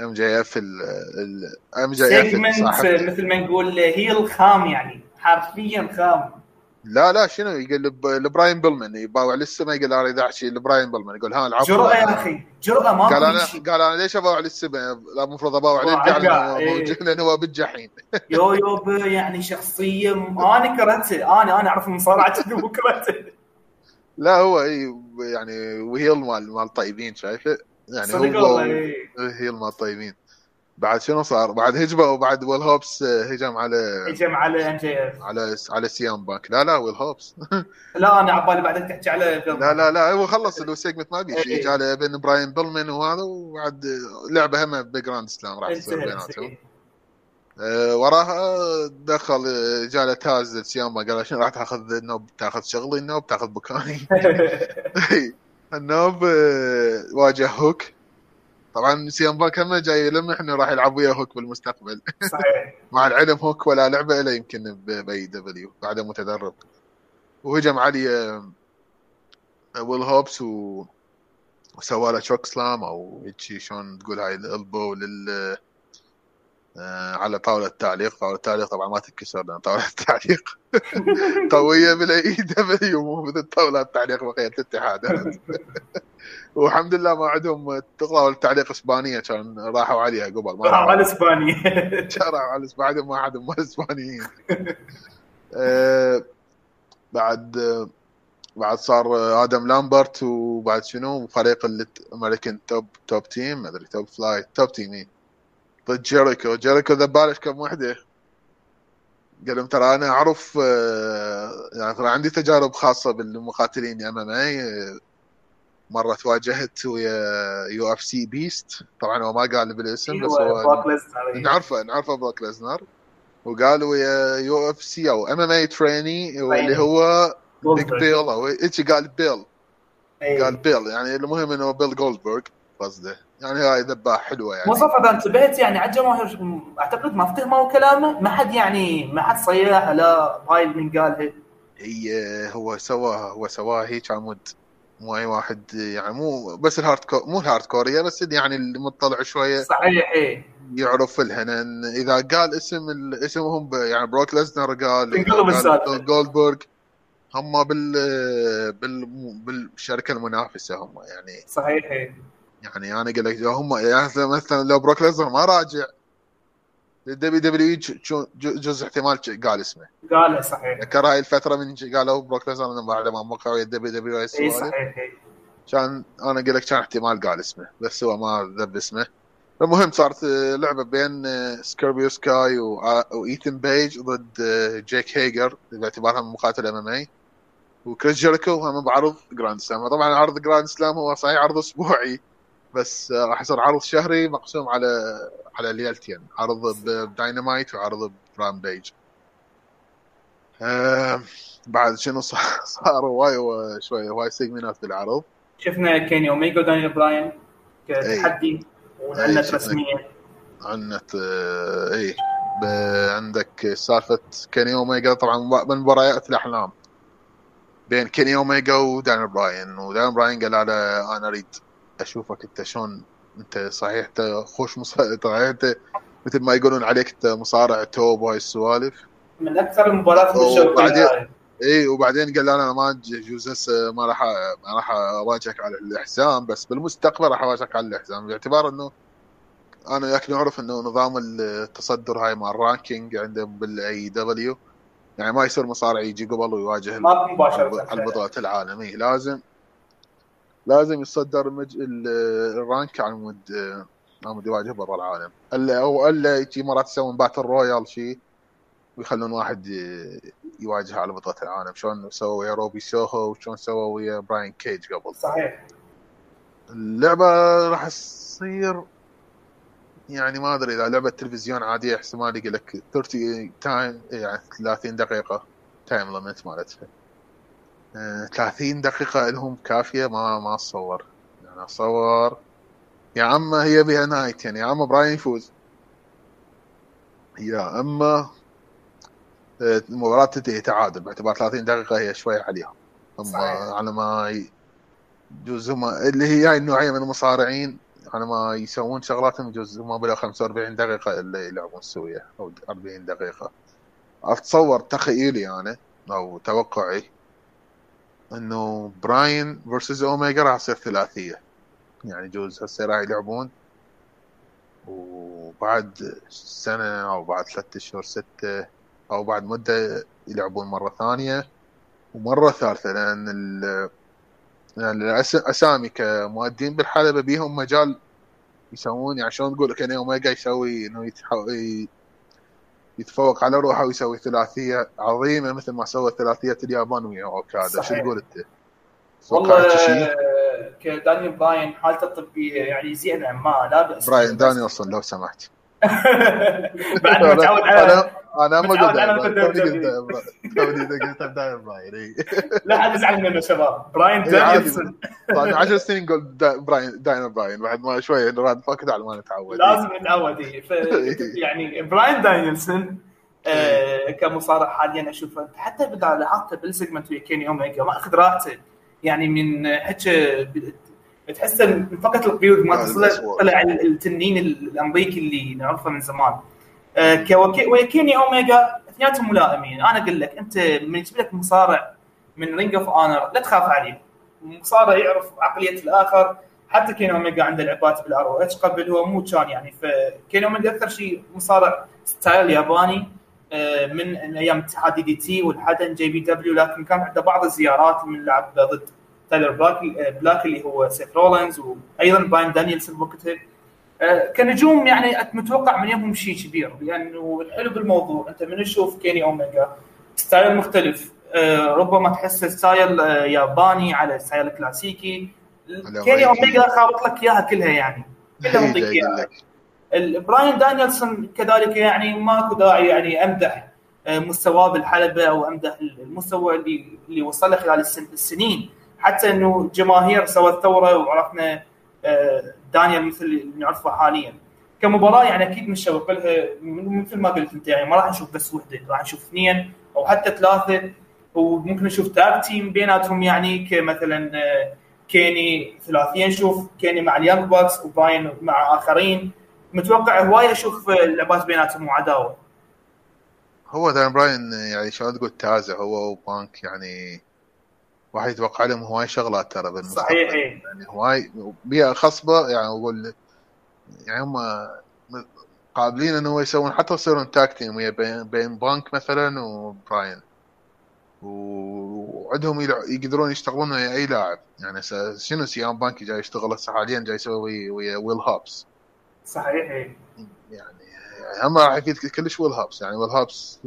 ام جي اف ام جي اف مثل ما نقول heel خام يعني. حرفيا خام. لا لا شنو يقول لبراين بيلمن يباوع للسما يقول أنا اذا احكي لبراين بيلمن يقول ها العفو. جرأة يا أخي جرأة ما قال أنا قال أنا ليش أباوع للسما لا المفروض أباوع جوه لأنه هو بالجحيم. يو يو يعني شخصية أنا كرهته أنا أنا أعرف المصارعه كذي كرهته لا هو إي يعني وهي مال مال طيبين شايفة؟ يعني هو هي مال طيبين. بعد شنو صار؟ بعد هجمة وبعد ويل هوبس هجم على هجم على ام جي اف على على سيام بانك لا لا ويل هوبس لا أنا عبالي بعدين تحكي على. لا لا لا هو خلص اللي سيجمنت ما بيجي. إيه. اجى على بين براين بيلمن وهذا وبعد لعبة هم ب Grand Slam راح تصير بيناتهم. أه وراها دخل جاله تاز سياما قال شنو راح تاخذ النوب؟ تاخذ شغلي النوب تاخذ مكاني النوب أه واجه هوك. طبعا CM Punk هم جاي يلمح انه راح يلعب ويا هوك بالمستقبل. صحيح. مع العلم هوك ولا لعبة له يمكن ب AEW بعده متدرب. وهجم علي ويل هوبس و وسوى له chokeslam أو هيك شلون تقول هاي ال elbow لل على طاولة التعليق. طاولة التعليق طبعا ما تنكسر لأن طاولة التعليق قوية بال AEW مو مثل طاولة التعليق بقية الاتحادات والحمد لله ما عندهم طاولة تعليق إسبانية كان راحوا عليها قبل. ما راحوا على إسبانيا. راحوا على إسبانيا ما عندهم ما إسبانيين. آه بعد بعد صار دان لامبرت وبعد شنو فريق ال American Top Top Team ما أدري Top فلاي Top Team إيه. ضد جيريكو. جيريكو ذب لك كم وحدة. قال لهم ترى أنا أعرف آه، يعني ترى عندي تجارب خاصة بالمقاتلين MMA مرة تواجهت ويا UFC beast. طبعا هو ما قال بالاسم بس هو نعرفه نعرفه بروك ليزنر وقال ويا يو اف سي أو ام ام اي تريني اللي هو Big Bill أو قال بيل قال بيل يعني المهم إنه بيل جولدبرغ قصده يعني هاي ذبة حلوة يعني. مصطفى اذا انتبهت يعني على الجماهير أعتقد ما افتهموا كلامه ما حد يعني ما حد صيح لا هاي من قالها هي هو سواها هو سواها هيك على مود مو أي واحد يعني مو بس ال hardcore مو الهارد كورية بس يعني المطلع شوية صحيح إيه. يعرف لأن إذا قال اسم اسمهم يعني بروك ليزنر قال تنقلب جولدبرغ هم بال بال بالشركة المنافسة هم يعني. صحيح إيه. يعني أنا أقول لك هم يعني مثلا لو بروك ليزنر ما راجع الدبليو دبليو جزء احتمال قال اسمه. قال صحيح. ذكر هاي الفترة من قالوا بروك ليزنر بعد ما وقع ويا ال WWE صحيح كان أنا أقول لك كان احتمال قال اسمه بس هو ما ذب اسمه. المهم صارت لعبة بين سكوربيو سكاي وايثن بيج ضد جيك هيجر باعتبارهم مقاتل MMA وكريس جيريكو هم بعرض Grand Slam طبعا عرض Grand Slam هو صحيح عرض أسبوعي. بس راح يصير عرض شهري مقسوم على على ليلتين عرض بداينامايت وعرض ب Rampage آه بعد شنو صار صار واي شوي واي segment بالعرض شفنا كيني أوميجا ودانيال براين كتحدي وأعلنت رسميا أعلنت آه إي عندك سالفة كيني أوميجا. طبعا من مباريات الأحلام بين كيني أوميجا ودانيال براين. ودانيال براين قال أنا أنا اريد أشوفك أنت شلون أنت صحيح أنت خوش مصارع صحيح أنت مثل ما يقولون عليك أنت مصارع top وهاي السوالف. من أكثر المباريات وبعدين اي وبعدين قال أنا ما جوز هسه ما راح ما راح أواجهك على الحزام بس بالمستقبل راح أواجهك على الحزام باعتبار إنه أنا وياك نعرف إنه نظام التصدر هاي مال ال ranking عندهم بال AEW يعني ما يصير مصارع يجي قبل ويواجه ما مباشرة. على البطولات العالمية. لازم لازم يتصدر المج... ال rank على مود قاموا يواجه بطل العالم. الا أو الا يجي مرات يسوون battle royal شيء ويخلون واحد يواجه على بطولة العالم. شلون سووا ويا روبي سوهو وشلون سووا ويا براين كيج قبل. صحيح. اللعبة راح تصير يعني ما أدري إذا لعبة تلفزيون عادية احتمال يقول لك 30 time يعني 30 دقيقة time limit مالتها. 30 دقيقة لهم كافية ما ما أتصور. يعني أتصور. يا اما هي بها نايت يعني يا اما براين يفوز. يا اما المباراة تنتهي تعادل باعتبار 30 دقيقة هي شوي عليهم هم على ما يجوز هم اللي هي هاي النوعية من المصارعين على ما يسوون شغلاتهم يجوز ما بلا 45 دقيقة اللي يلعبون سوية أو 40 دقيقة. أتصور تخيلي أنا أو توقعي إنه براين versus أوميجا راح تصير ثلاثية. يعني جوز هسه راح يلعبون. وبعد سنة أو بعد ثلاثة أشهر ستة أو بعد مدة يلعبون مرة ثانية ومرة ثالثة لأن ال يعني الاسامي كمؤدين بالحلبة بيهم مجال يسوون يعني شلون تقول كان اوميجا يسوي إنه يتفوق على روحه ويسوي ثلاثية عظيمة مثل ما سوى ثلاثية اليابان ويا اوكادا شو تقول أنت؟ والله كدانيال براين حالته الطبية يعني زينة ما لا بأس. براين دانيلسون لو سمحت. بعد ما تعود على أنا ما قلت توني قلت داين براين لا حد يزعل منه شباب. براين دانيلسون. بعد 10 سنين نقول براين داين براين. بعد ما شوي راد فاكد على ما نتعود. لازم نتعود. يعني براين دانيلسون آه، كمصارع حاليا أشوفه. حتى اذا لاحظته بال segment ويا كيني أوميجا ما أخذ راحته. يعني من حكي تحس من فقط القيود ما طلع التنين الأمريكي اللي نعرفه من زمان. آه، وكيني أوميجا اثنيناتهم ملائمين. أنا أقول لك أنت من يجيب لك مصارع من Ring of Honor لا تخاف عليه. مصارع يعرف عقلية الآخر. حتى كيني أوميجا عنده لعبات بال ROH قبل هو مو كان يعني. فكيني أوميجا أكثر شيء مصارع style ياباني آه، من أيام اتحاد دي تي والحدن جي بي دبليو لكن كان عنده بعض الزيارات من لعب ضد تايلر بلاك بلاك اللي هو سيث رولينز وأيضا براين دانييلسون وقتها. آه، كنجوم يعني متوقع من يومهم شيء كبير. لأنه الحلو بالموضوع أنت من تشوف كيني أوميجا؟ style مختلف. آه، ربما تحس style آه، ياباني على style كلاسيكي. كيني أوميجا خابط لك إياها كلها يعني. كلها منطيك اياها براين دانيلسون كذلك يعني ماكو داعي يعني أمدح مستواه بالحلبة أو أمدح المستوى اللي اللي وصل له خلال السنين. حتى إنه جماهير سوت ثورة وعرفنا آه، دانيال مثل اللي نعرفه حاليا. كمباراة يعني أكيد مشوق لها مثل ما قلت أنت يعني ما راح نشوف بس وحدة راح نشوف اثنين أو حتى ثلاثة. وممكن نشوف tag team بيناتهم يعني كمثلا آه، كيني ثلاثيه نشوف كيني مع اليانج بوكس وبراين مع آخرين. متوقع هوايه أشوف اللعبات بيناتهم وعداوه هو دان براين يعني شلون تقول تازة هو وبانك يعني واحد يتوقع لهم هواي شغلات ترى بالمستقبل صحيح إيه. يعني هواي بيئة خصبة يعني أقول يعني هم قابلين إنه يسوون حتى يصيرون tag team بين بين بانك مثلا وبراين. وعندهم يقدرون يشتغلون ويا أي لاعب. يعني شنو سي ام بانك جاي يشتغل هسه حاليا جاي يسوي ويا ويل هابس صحيح إيه. يعني هم راح يفيد كلش ويل هابس يعني ويل هابس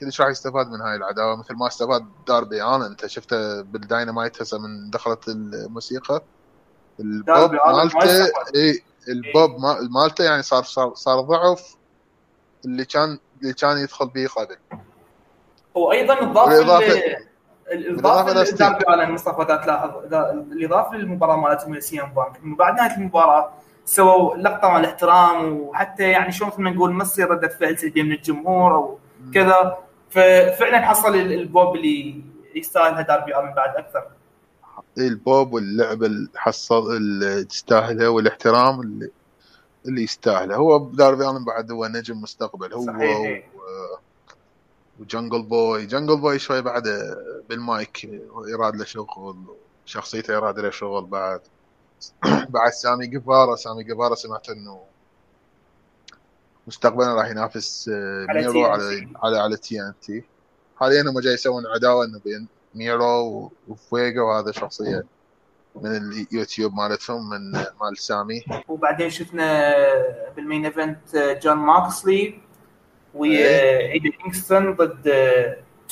كلش راح يستفاد من هاي العداوة؟ مثل ما استفاد داربي أنا انت شفته بالداينامايت هسه من دخلت الموسيقى؟ البوب مالته إي البوب مالته يعني صار صار, صار ضعف اللي كان اللي كان يدخل به قبل وأيضا اضاف الإضافة داربي الن مصطفى اذا تلاحظ الإضافة للمباراة مالتهم سي ام بانك انه بعد نهاية المباراة سووا لقطة مال الاحترام وحتى يعني شلون مثل ما نقول ما تصير ردة فعل سلبية من الجمهور أو كذا. ففعلا حصل البوب اللي يستاهلها داربي الن بعد أكثر. البوب واللعبة اللي حصل اللي تستاهلها والاحترام اللي اللي يستاهله. هو داربي الن بعد هو نجم مستقبل. هو صحيح. و... وجنجل بوي جنجل بوي شوي بعد بالمايك يراد له شغل شخصيته يراد له شغل بعد. بعد سامي غيفارا سامي غيفارا سمعت إنه مستقبلا راح ينافس آه، ميرو على على على TNT. حاليا هم جاي يسوون عداوة إنه بين ميرو وفويغو وهذا شخصية من اليوتيوب مالتهم من مال سامي. وبعدين شفنا بال main event جون موكسلي ويا إيدي كينغستون ضد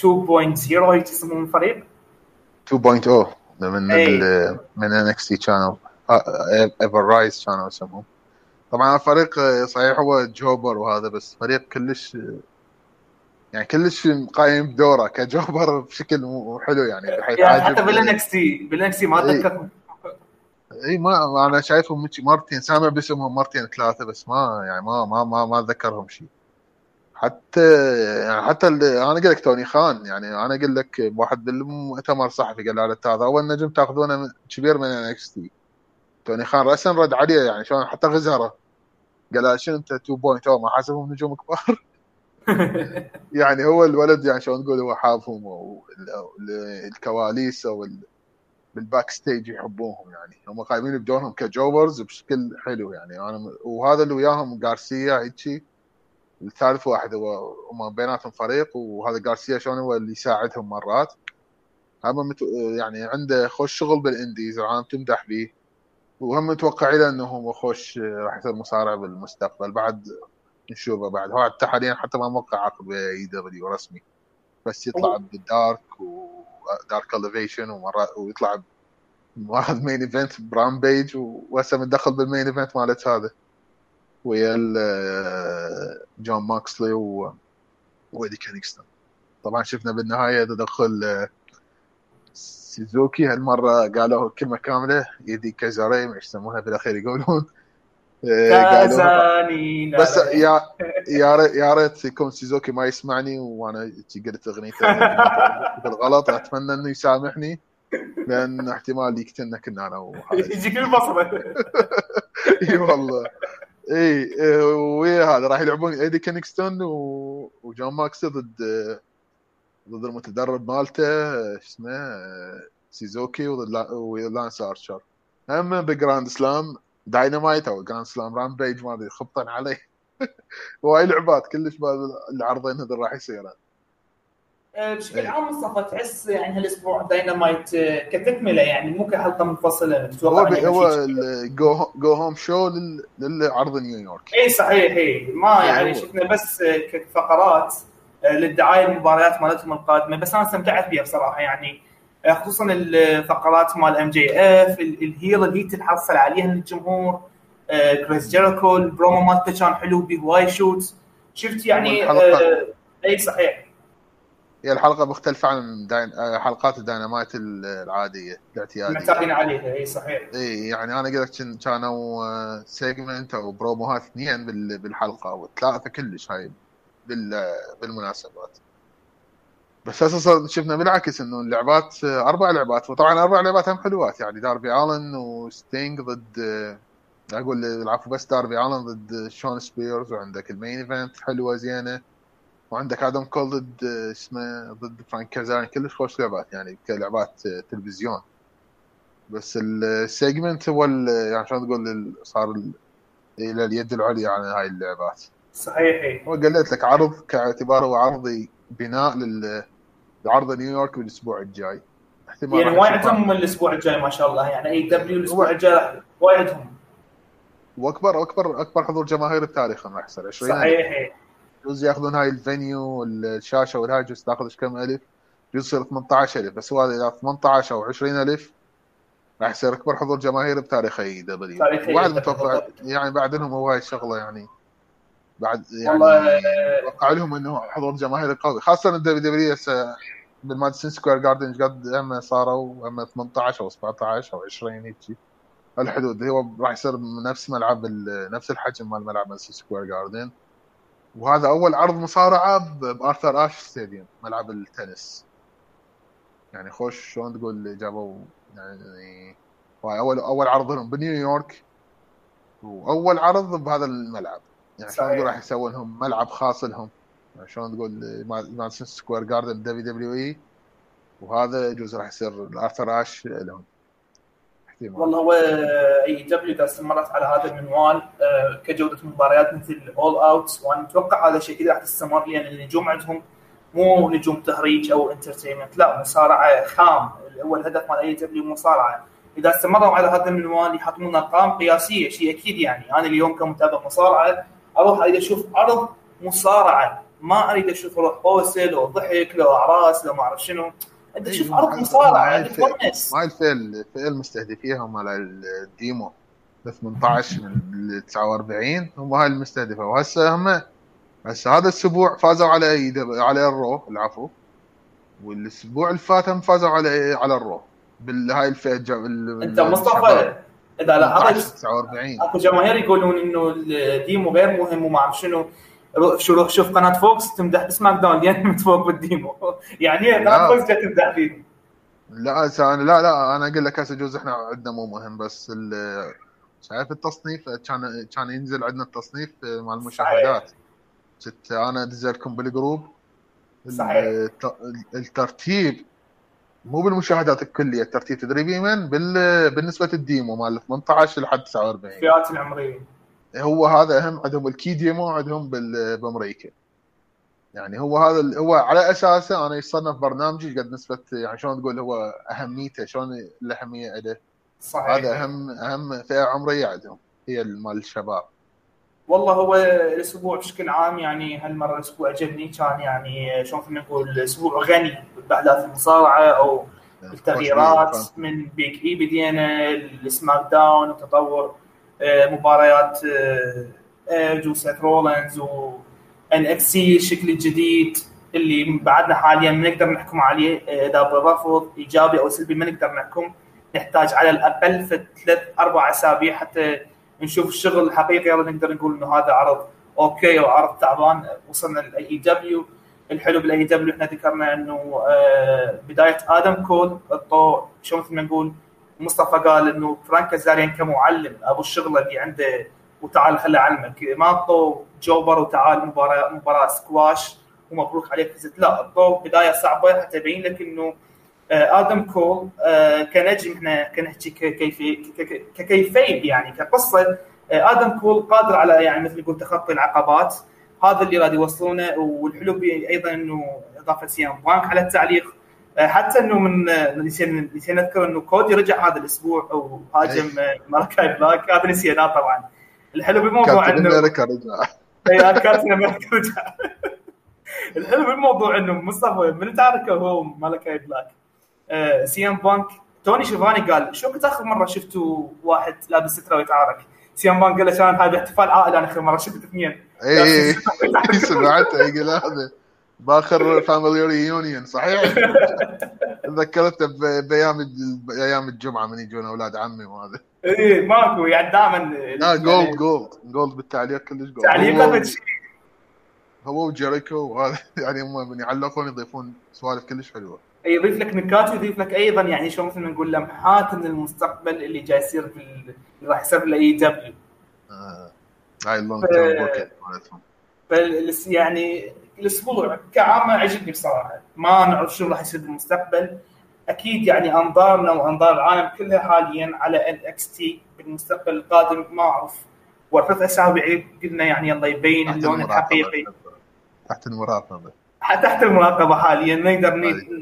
2.0 هيك يسمون الفريق 2.0 من ال من NXT چان ايفر رايز چان يسموه. طبعا الفريق صحيح هو jobber وهذا بس فريق كلش يعني كلش قايم بدوره ك jobber بشكل حلو يعني بحيث يعني حتى بال NXT بالانكس ما اتذكر إي ما أنا شايفهم مرتين سامع باسمهم مرتين ثلاثة بس ما يعني ما ما ما, ما أتذكرهم شيء. حتى يعني حتى أنا أقول لك توني خان يعني أنا أقول لك واحد بالمؤتمر صحفي قال له هذا أول نجم تأخذونه كبير من NXT. توني خان راسا رد عليه يعني شلون حتى غزره قال له شنو أنت 2.0 ما حاسبهم نجوم كبار. يعني هو الولد يعني شلون نقول هو حافهم الكواليس أو بال backstage يحبوهم يعني. هم قايمين بدورهم ك jobbers بشكل حلو يعني. أنا وهذا اللي وياهم غارسيا هيجي. الثالث واحد هو هم بيناتهم فريق وهذا غارسيا شلون هو اللي يساعدهم مرات. هم. يعني عنده خوش شغل بال indies العالم تمدح به. وهم متوقعين انه هو خوش راح يصير مصارع بالمستقبل بعد نشوفه بعد. هو حتى حاليا حتى ما موقع عقد AEW رسمي. بس يطلع بالدارك ودارك اليفيشن ومرات ويطلع واحد main event برامبيج وهسه متدخل بال main event مالت هذا. ويا جون ماكسلي و ويدي كينغستون. طبعا شفنا بالنهاية تدخل سيزوكي هالمرة قالوا كلمة كاملة يدي كازاري إيش يسمونها بالأخير يقولون. كازاني بس يا يا ريت يا ريت يكون سيزوكي ما يسمعني وأنا قلت اغنيته بالغلط أتمنى إنه يسامحني لأن احتمال يقتلنا كنا أنا يجيك البصرة. إي والله. إي ويا هذا راح يلعبون إيدي كينغستون وجون موكس ضد ضد المتدرب مالته اسمه سوزوكي وضد لانس آرشر. هم بجراند سلام داينامايت أو جراند سلام رامبيج ما أدري خبطن عليه. وايد لعبات كلش العرضين هذول راح يصيرون بشكل عام مصطفى تحس يعني هالأسبوع داينامايت كتكملة يعني مو كحلقة منفصلة هو هو go home show للعرض نيويورك. اي صحيح اي ما يعني, يعني شفنا بس كفقرات للدعاية المباريات مالتهم القادمة. بس أنا استمتعت بها بصراحة يعني. خصوصا الفقرات مال ام جي اف الهيل اللي تتحصل عليها من الجمهور كريس جيريكو البرومو مالته كان حلو بهواي shoot. شفت يعني آه أي صحيح. هي الحلقة مختلفة عن داين... آه، حلقات الدينامايت العادية الاعتيادية. معتادين عليها أي صحيح. إي يعني أنا قلت كانوا segment أو بروموهات اثنين بالحلقة وثلاثة كلش هاي. بالمناسبات. بس أساسا شفنا بالعكس إنه اللعبات أربع لعبات. وطبعا أربع لعبات هم حلوات. يعني داربي الن وستينج ضد أقول العفو بس داربي الن ضد شون سبيرز وعندك ال main event حلوة زينة. وعندك آدم كول ضد اسمه ضد فرانكي كازاريان كلش خوش لعبات يعني كلعبات تلفزيون. بس ال segment هو يعني شلون تقول صار إلى اليد العليا عن هاي اللعبات. صحيح وقلت لك عرض كاعتبار هو عرض بناء لل عرض نيويورك بالاسبوع الجاي. احتمال يعني وايدهم الأسبوع الجاي ما شاء الله. يعني AEW الأسبوع الجاي وايدهم واكبر اكبر اكبر حضور جماهير التاريخ راح يصير 20 صحيح جزء ياخذون هاي ال venue الشاشه والهاي جزء تاخذ كم ألف؟ جزء يصير 18000 بس هو إذا 18 أو 20000 راح يصير أكبر حضور جماهير بتاريخ AEW واحد متوقع يعني بعد لهم هو هاي الشغلة يعني. بعد يعني أتوقع لهم إنه حضور جماهيري قوي خاصة ال WWE هسه بالمادسون سكوير جاردن قد هم صاروا هم 18 أو 17 أو 20 هيك الحدود هو راح يصير نفس ملعب نفس الحجم مال ملعب مادسون سكوير جاردن وهذا أول عرض مصارعة ب Arthur Ashe Stadium ملعب التنس. يعني خوش شلون تقول جابوا يعني أول أول عرض لهم بنيويورك وأول عرض بهذا الملعب. يعني شلون تقول راح يسوون لهم ملعب خاص لهم؟ يعني شلون تقول مادسون سكوير جاردن WWE؟ وهذا يجوز راح يصير ال Arthur Ashe لهم. والله هو AEW اذا استمرت على هذا المنوال آه، كجودة مباريات مثل All Out وأنا أتوقع هذا الشيء كذا راح تستمر لأن النجوم عندهم مو نجوم تهريج أو entertainment لا مصارعة خام. هو الهدف مال AEW مصارعة. إذا استمروا على هذا المنوال يحطون أرقام قياسية شيء أكيد يعني. أنا اليوم كمتابع مصارعة أروح أريد أشوف عرض مصارعة. ما أريد أشوف روح بوس لو ضحك لو أعراس لو ما أعرف شنو. انت تشوف عرض مصارعة تونس ما الفئة الفئة المستهدفيها مال ال demo. 18 من 49 هم هاي المستهدفة. وهسه هم هسه هذا الأسبوع فازوا على إي على ال Raw العفو. والأسبوع اللي فات هم فازوا على على ال Raw. بالهاي الفئة أنت مصطفى؟ إذا لاحظت 49 أكو جماهير يقولون إنه ال demo غير مهم وما اعرف شنو شو روح شوف قناة فوكس تمدح بسماك داون لين متفوق بال demo يعني قناه فوكس جت تمدح فيه لا أنا لا لا أنا أقول لك هسه جوز إحنا عندنا مو مهم بس شايف التصنيف كان كان ينزل عندنا التصنيف مال المشاهدات كنت أنا أدز لكم بال group. صحيح. الترتيب مو بالمشاهدات الكلية الترتيب تدري بمن بال... بالنسبة ال demo مال 18 لحد 49 الفئات العمرية. هو هذا أهم عندهم ال key demo عندهم بال... بأمريكا. يعني هو هذا ال... هو على أساسه أنا يصنف برنامجي قد نسبة يعني شلون تقول هو أهميته شلون الاهميه له صحيح. هذا اهم أهم فئة عمرية عندهم هي مال الشباب. والله هو الأسبوع بشكل عام يعني هالمرة الأسبوع عجبني. كان يعني شلون فينا نقول أسبوع غني باحداث المصارعة أو التغييرات من Big E بدينا ال SmackDown وتطور آه، مباريات آه، ايج وسيث رولنز و NXT الشكل الجديد اللي بعدنا حاليا ما نقدر نحكم عليه آه، إذا برفض إيجابي أو سلبي ما نقدر نحكم. نحتاج على الاقل في ثلاث أربع أسابيع حتى نشوف الشغل الحقيقي يلا نقدر نقول إنه هذا عرض okay أو عرض تعبان. وصلنا لل AEW الحلو بال AEW إحنا ذكرنا إنه آه، بداية آدم كول الضوء شو مثل ما نقول مصطفى قال إنه فرانكي كازاريان كمعلم أبو الشغله اللي عنده وتعال خلي اعلمك ما اعطوا jobber وتعال مباراة مباراة سكواش ومبروك عليك. فزت لا اعطوا بداية صعبة حتى يبين لك إنه آدم كول آه، كنجم إحنا كنحكي ك kayfabe ك kayfabe يعني كقصة. آه، آدم كول قادر على يعني مثل يقول تخطي العقبات. هذا اللي راد يوصلونه والحلو أيضا إنه إضافة سي إم بانك على التعليق. حتى إنه من نسينا نذكر إنه كودي رجع هذا الأسبوع وهاجم مالكاي بلاك هذا نسيناه طبعا. الحلو بالموضوع انه أمريكا رجع. اي كابتن أمريكا رجع. الحلو بالموضوع إنه مصطفى من تعرفه هو مالكاي بلاك آه، سي إم بانك. توني شيفاني قال شو كنت آخر مرة شفتوا واحد لابس سترة ويتعارك؟ سي إم بانك قال له كان هذا احتفال عائلي أنا آخر مرة شفت اثنين اي سمعته يقول هذا. بآخر family reunion صحيح؟ تذكرته بأيام أيام الجمعة من يجون أولاد عمي وهذا. اي ماكو يعني دائما لا gold gold gold بالتعليق كلش gold تعليقه هو وجيريكو وهذا. يعني هم من يعلقون يضيفون سوالف كلش حلوة. يضيف لك نكات ويضيف لك أيضا يعني شو مثل ما نقول لمحات من المستقبل اللي جاي يصير في اللي راح يصير في ال AEW هاي ال long ف... يعني الأسبوع كعامه عجبني بصراحة. ما نعرف شو راح يصير بالمستقبل أكيد يعني انظارنا وأنظار العالم كلها حاليا على ال NXT بالمستقبل القادم. ما أعرف. وثلاث أسابيع قلنا يعني الله يبين اللون الحقيقي. تحت المراقبه تحت المراقبة حاليا نقدر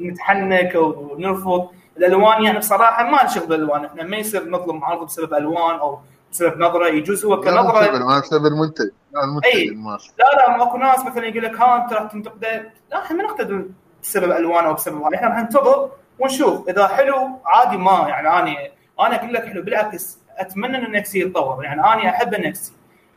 نتحنك ونرفض الألوان يعني بصراحه ما نشغل بالألوان. إحنا ما يصير نظلم عرض بسبب ألوان أو بسبب نظرة. يجوز هو كنظرة. ما بسبب المنتج. المنتج أي. لا لا ماكو ناس مثلا يقول لك ها أنت راح تنتقده. لا إحنا ما نقتدي بسبب ألوان أو بسبب إحنا راح ننتظر ونشوف. إذا حلو عادي ما. يعني أنا أنا أقول لك حلو. بالعكس أتمنى إن نكسي يتطور. يعني أنا أحب نكسي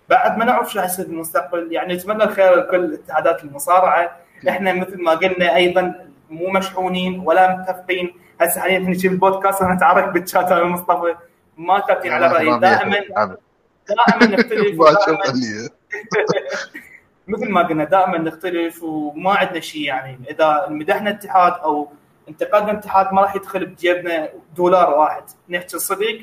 بعد ما نعرف شو راح يصير بالمستقبل يعني نتمنى الخير لكل اتحادات المصارعة. إحنا مثل ما قلنا أيضا مو مشحونين ولا متفقين. هسه حاليا إحنا نشوف البودكاست ونتعارك بالشات أنا مصطفى. ما ثابتين على رايي دائما دائما نختلف مثل ما قلنا دائما نختلف وما عندنا شيء يعني. إذا مدحنا اتحاد أو انتقدنا اتحاد ما راح يدخل بجيبنا دولار واحد. نحكي الصدق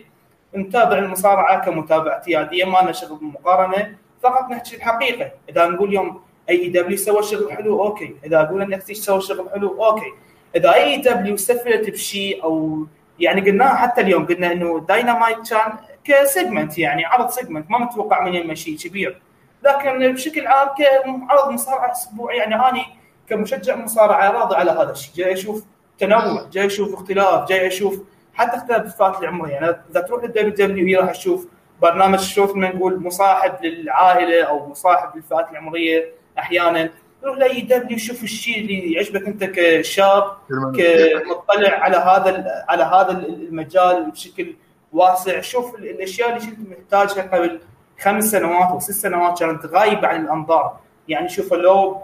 نتابع المصارعة كمتابعه اعتيادية ما لنا شغل بالمقارنة فقط نحكي الحقيقة. إذا نقول يوم AEW سوى شغل حلو أوكي. إذا أقول NXT سوى شغل حلو أوكي. إذا AEW سفلت بشيء أو يعني قلناها حتى اليوم قلنا إنه داينامايت كان ك segment يعني عرض segment ما متوقع من يمه شيء كبير. لكن بشكل عام كعرض مصارعة أسبوع يعني اني كمشجع مصارعة راضي على هذا الشيء. جاي أشوف تنوع جاي أشوف اختلاف جاي أشوف حتى اختلاف الفئات العمريه يعني إذا تروح لل WWE راح تشوف برنامج شو ما نقول مصاحب للعائلة أو مصاحب للفئات العمرية. أحيانا. روح ل AEW شوف الشيء اللي يعجبك أنت كشاب كمطلع على هذا على هذا المجال بشكل واسع. شوف الأشياء اللي كنت محتاجها قبل خمس سنوات أو ست سنوات كانت غايبة عن الأنظار. يعني شوفها لو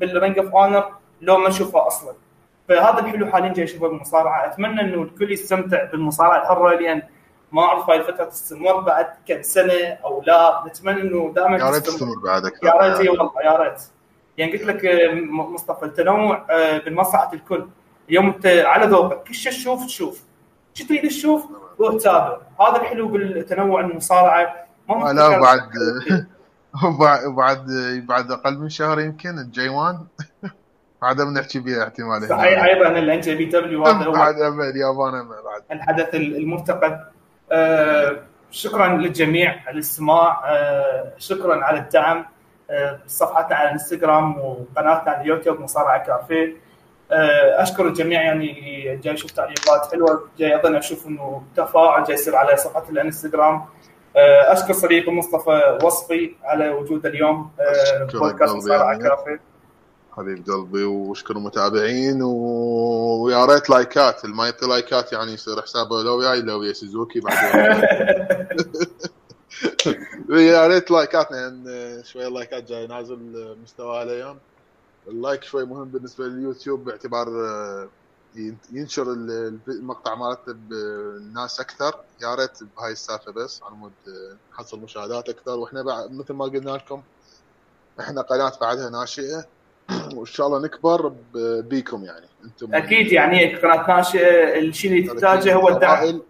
بال Ring of Honor لو ما نشوفها أصلا. فهذا الحلو حاليا جاي أشوفه بالمصارعة. أتمنى إنه الكل يستمتع بالمصارعة الحرة لأن ما أعرف هاي الفترة تستمر بعد كم سنة أو لا. نتمنى إنه دائما يا ريت تستمر بعد أكثر. يا ريت إي والله يا ريت. يعني قلت لك آه، مصطفى التنوع آه، بمصلحة الكل. اليوم انت على ذوقك كل شيء تشوف تشوف. شو تريد تشوف؟ روح تابع. هذا الحلو بالتنوع المصارعة. ما لا بعد وبعد بعد أقل من شهر يمكن ال G1 بعد بنحكي بها احتمال صحيح أيضا ال NJPW هذا بعد اليابان بعد. الحدث المرتقب. آه شكرا للجميع على الاستماع. آه شكرا على الدعم. آه صفحتنا على الانستغرام وقناتنا على اليوتيوب مصارعة كافيه آه أشكر الجميع يعني جاي أشوف تعليقات حلوة جاي أيضا أشوف إنه تفاعل جاي يصير على صفحة الانستغرام. آه، أشكر صديقي مصطفى وصفي على وجوده اليوم. آه، بودكاست مصارعة. كافيه حبيب قلبي واشكر المتابعين ويا ريت لايكات اللي ما يعطي لايكات يعني يصير حسابه لو وياي لو ويا سوزوكي بعدين يا ريت لايكاتنا يعني شوية اللايكات جاي نازل مستواها الأيام ال like شوي مهم بالنسبة لليوتيوب باعتبار آه، ينشر المقطع مالته بالناس أكثر. يا ريت بهاي السالفة بس على مود نحصل مشاهدات أكثر. وإحنا مثل ما قلنا لكم إحنا قناة بعدها ناشئة. وإن شاء الله نكبر بيكم يعني. أنتم أكيد يعني قناه ناشئه الشيء اللي تحتاجه هو الدعم.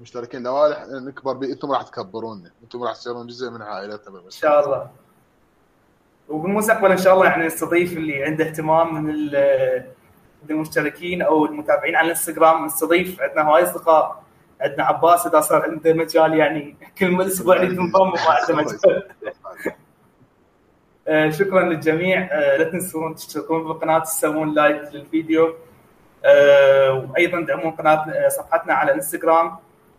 مشتركين الاوائل نكبر بي أنتم راح تكبرونا أنتم راح تصيرون جزء من عائلتنا إن شاء الله. وبالمستقبل إن شاء الله يعني نستضيف اللي عنده اهتمام من المشتركين أو المتابعين على الإنستغرام. نستضيف عندنا هواي أصدقاء. عندنا عباس إذا صار عنده مجال يعني كل أسبوع ينضم وما عنده مجال. شكرا للجميع. آه، لا تنسون تشتركون بالقناه تسوون لايك للفيديو. آه، وأيضا دعمون قناة صفحتنا على الانستغرام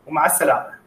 ومع السلامة.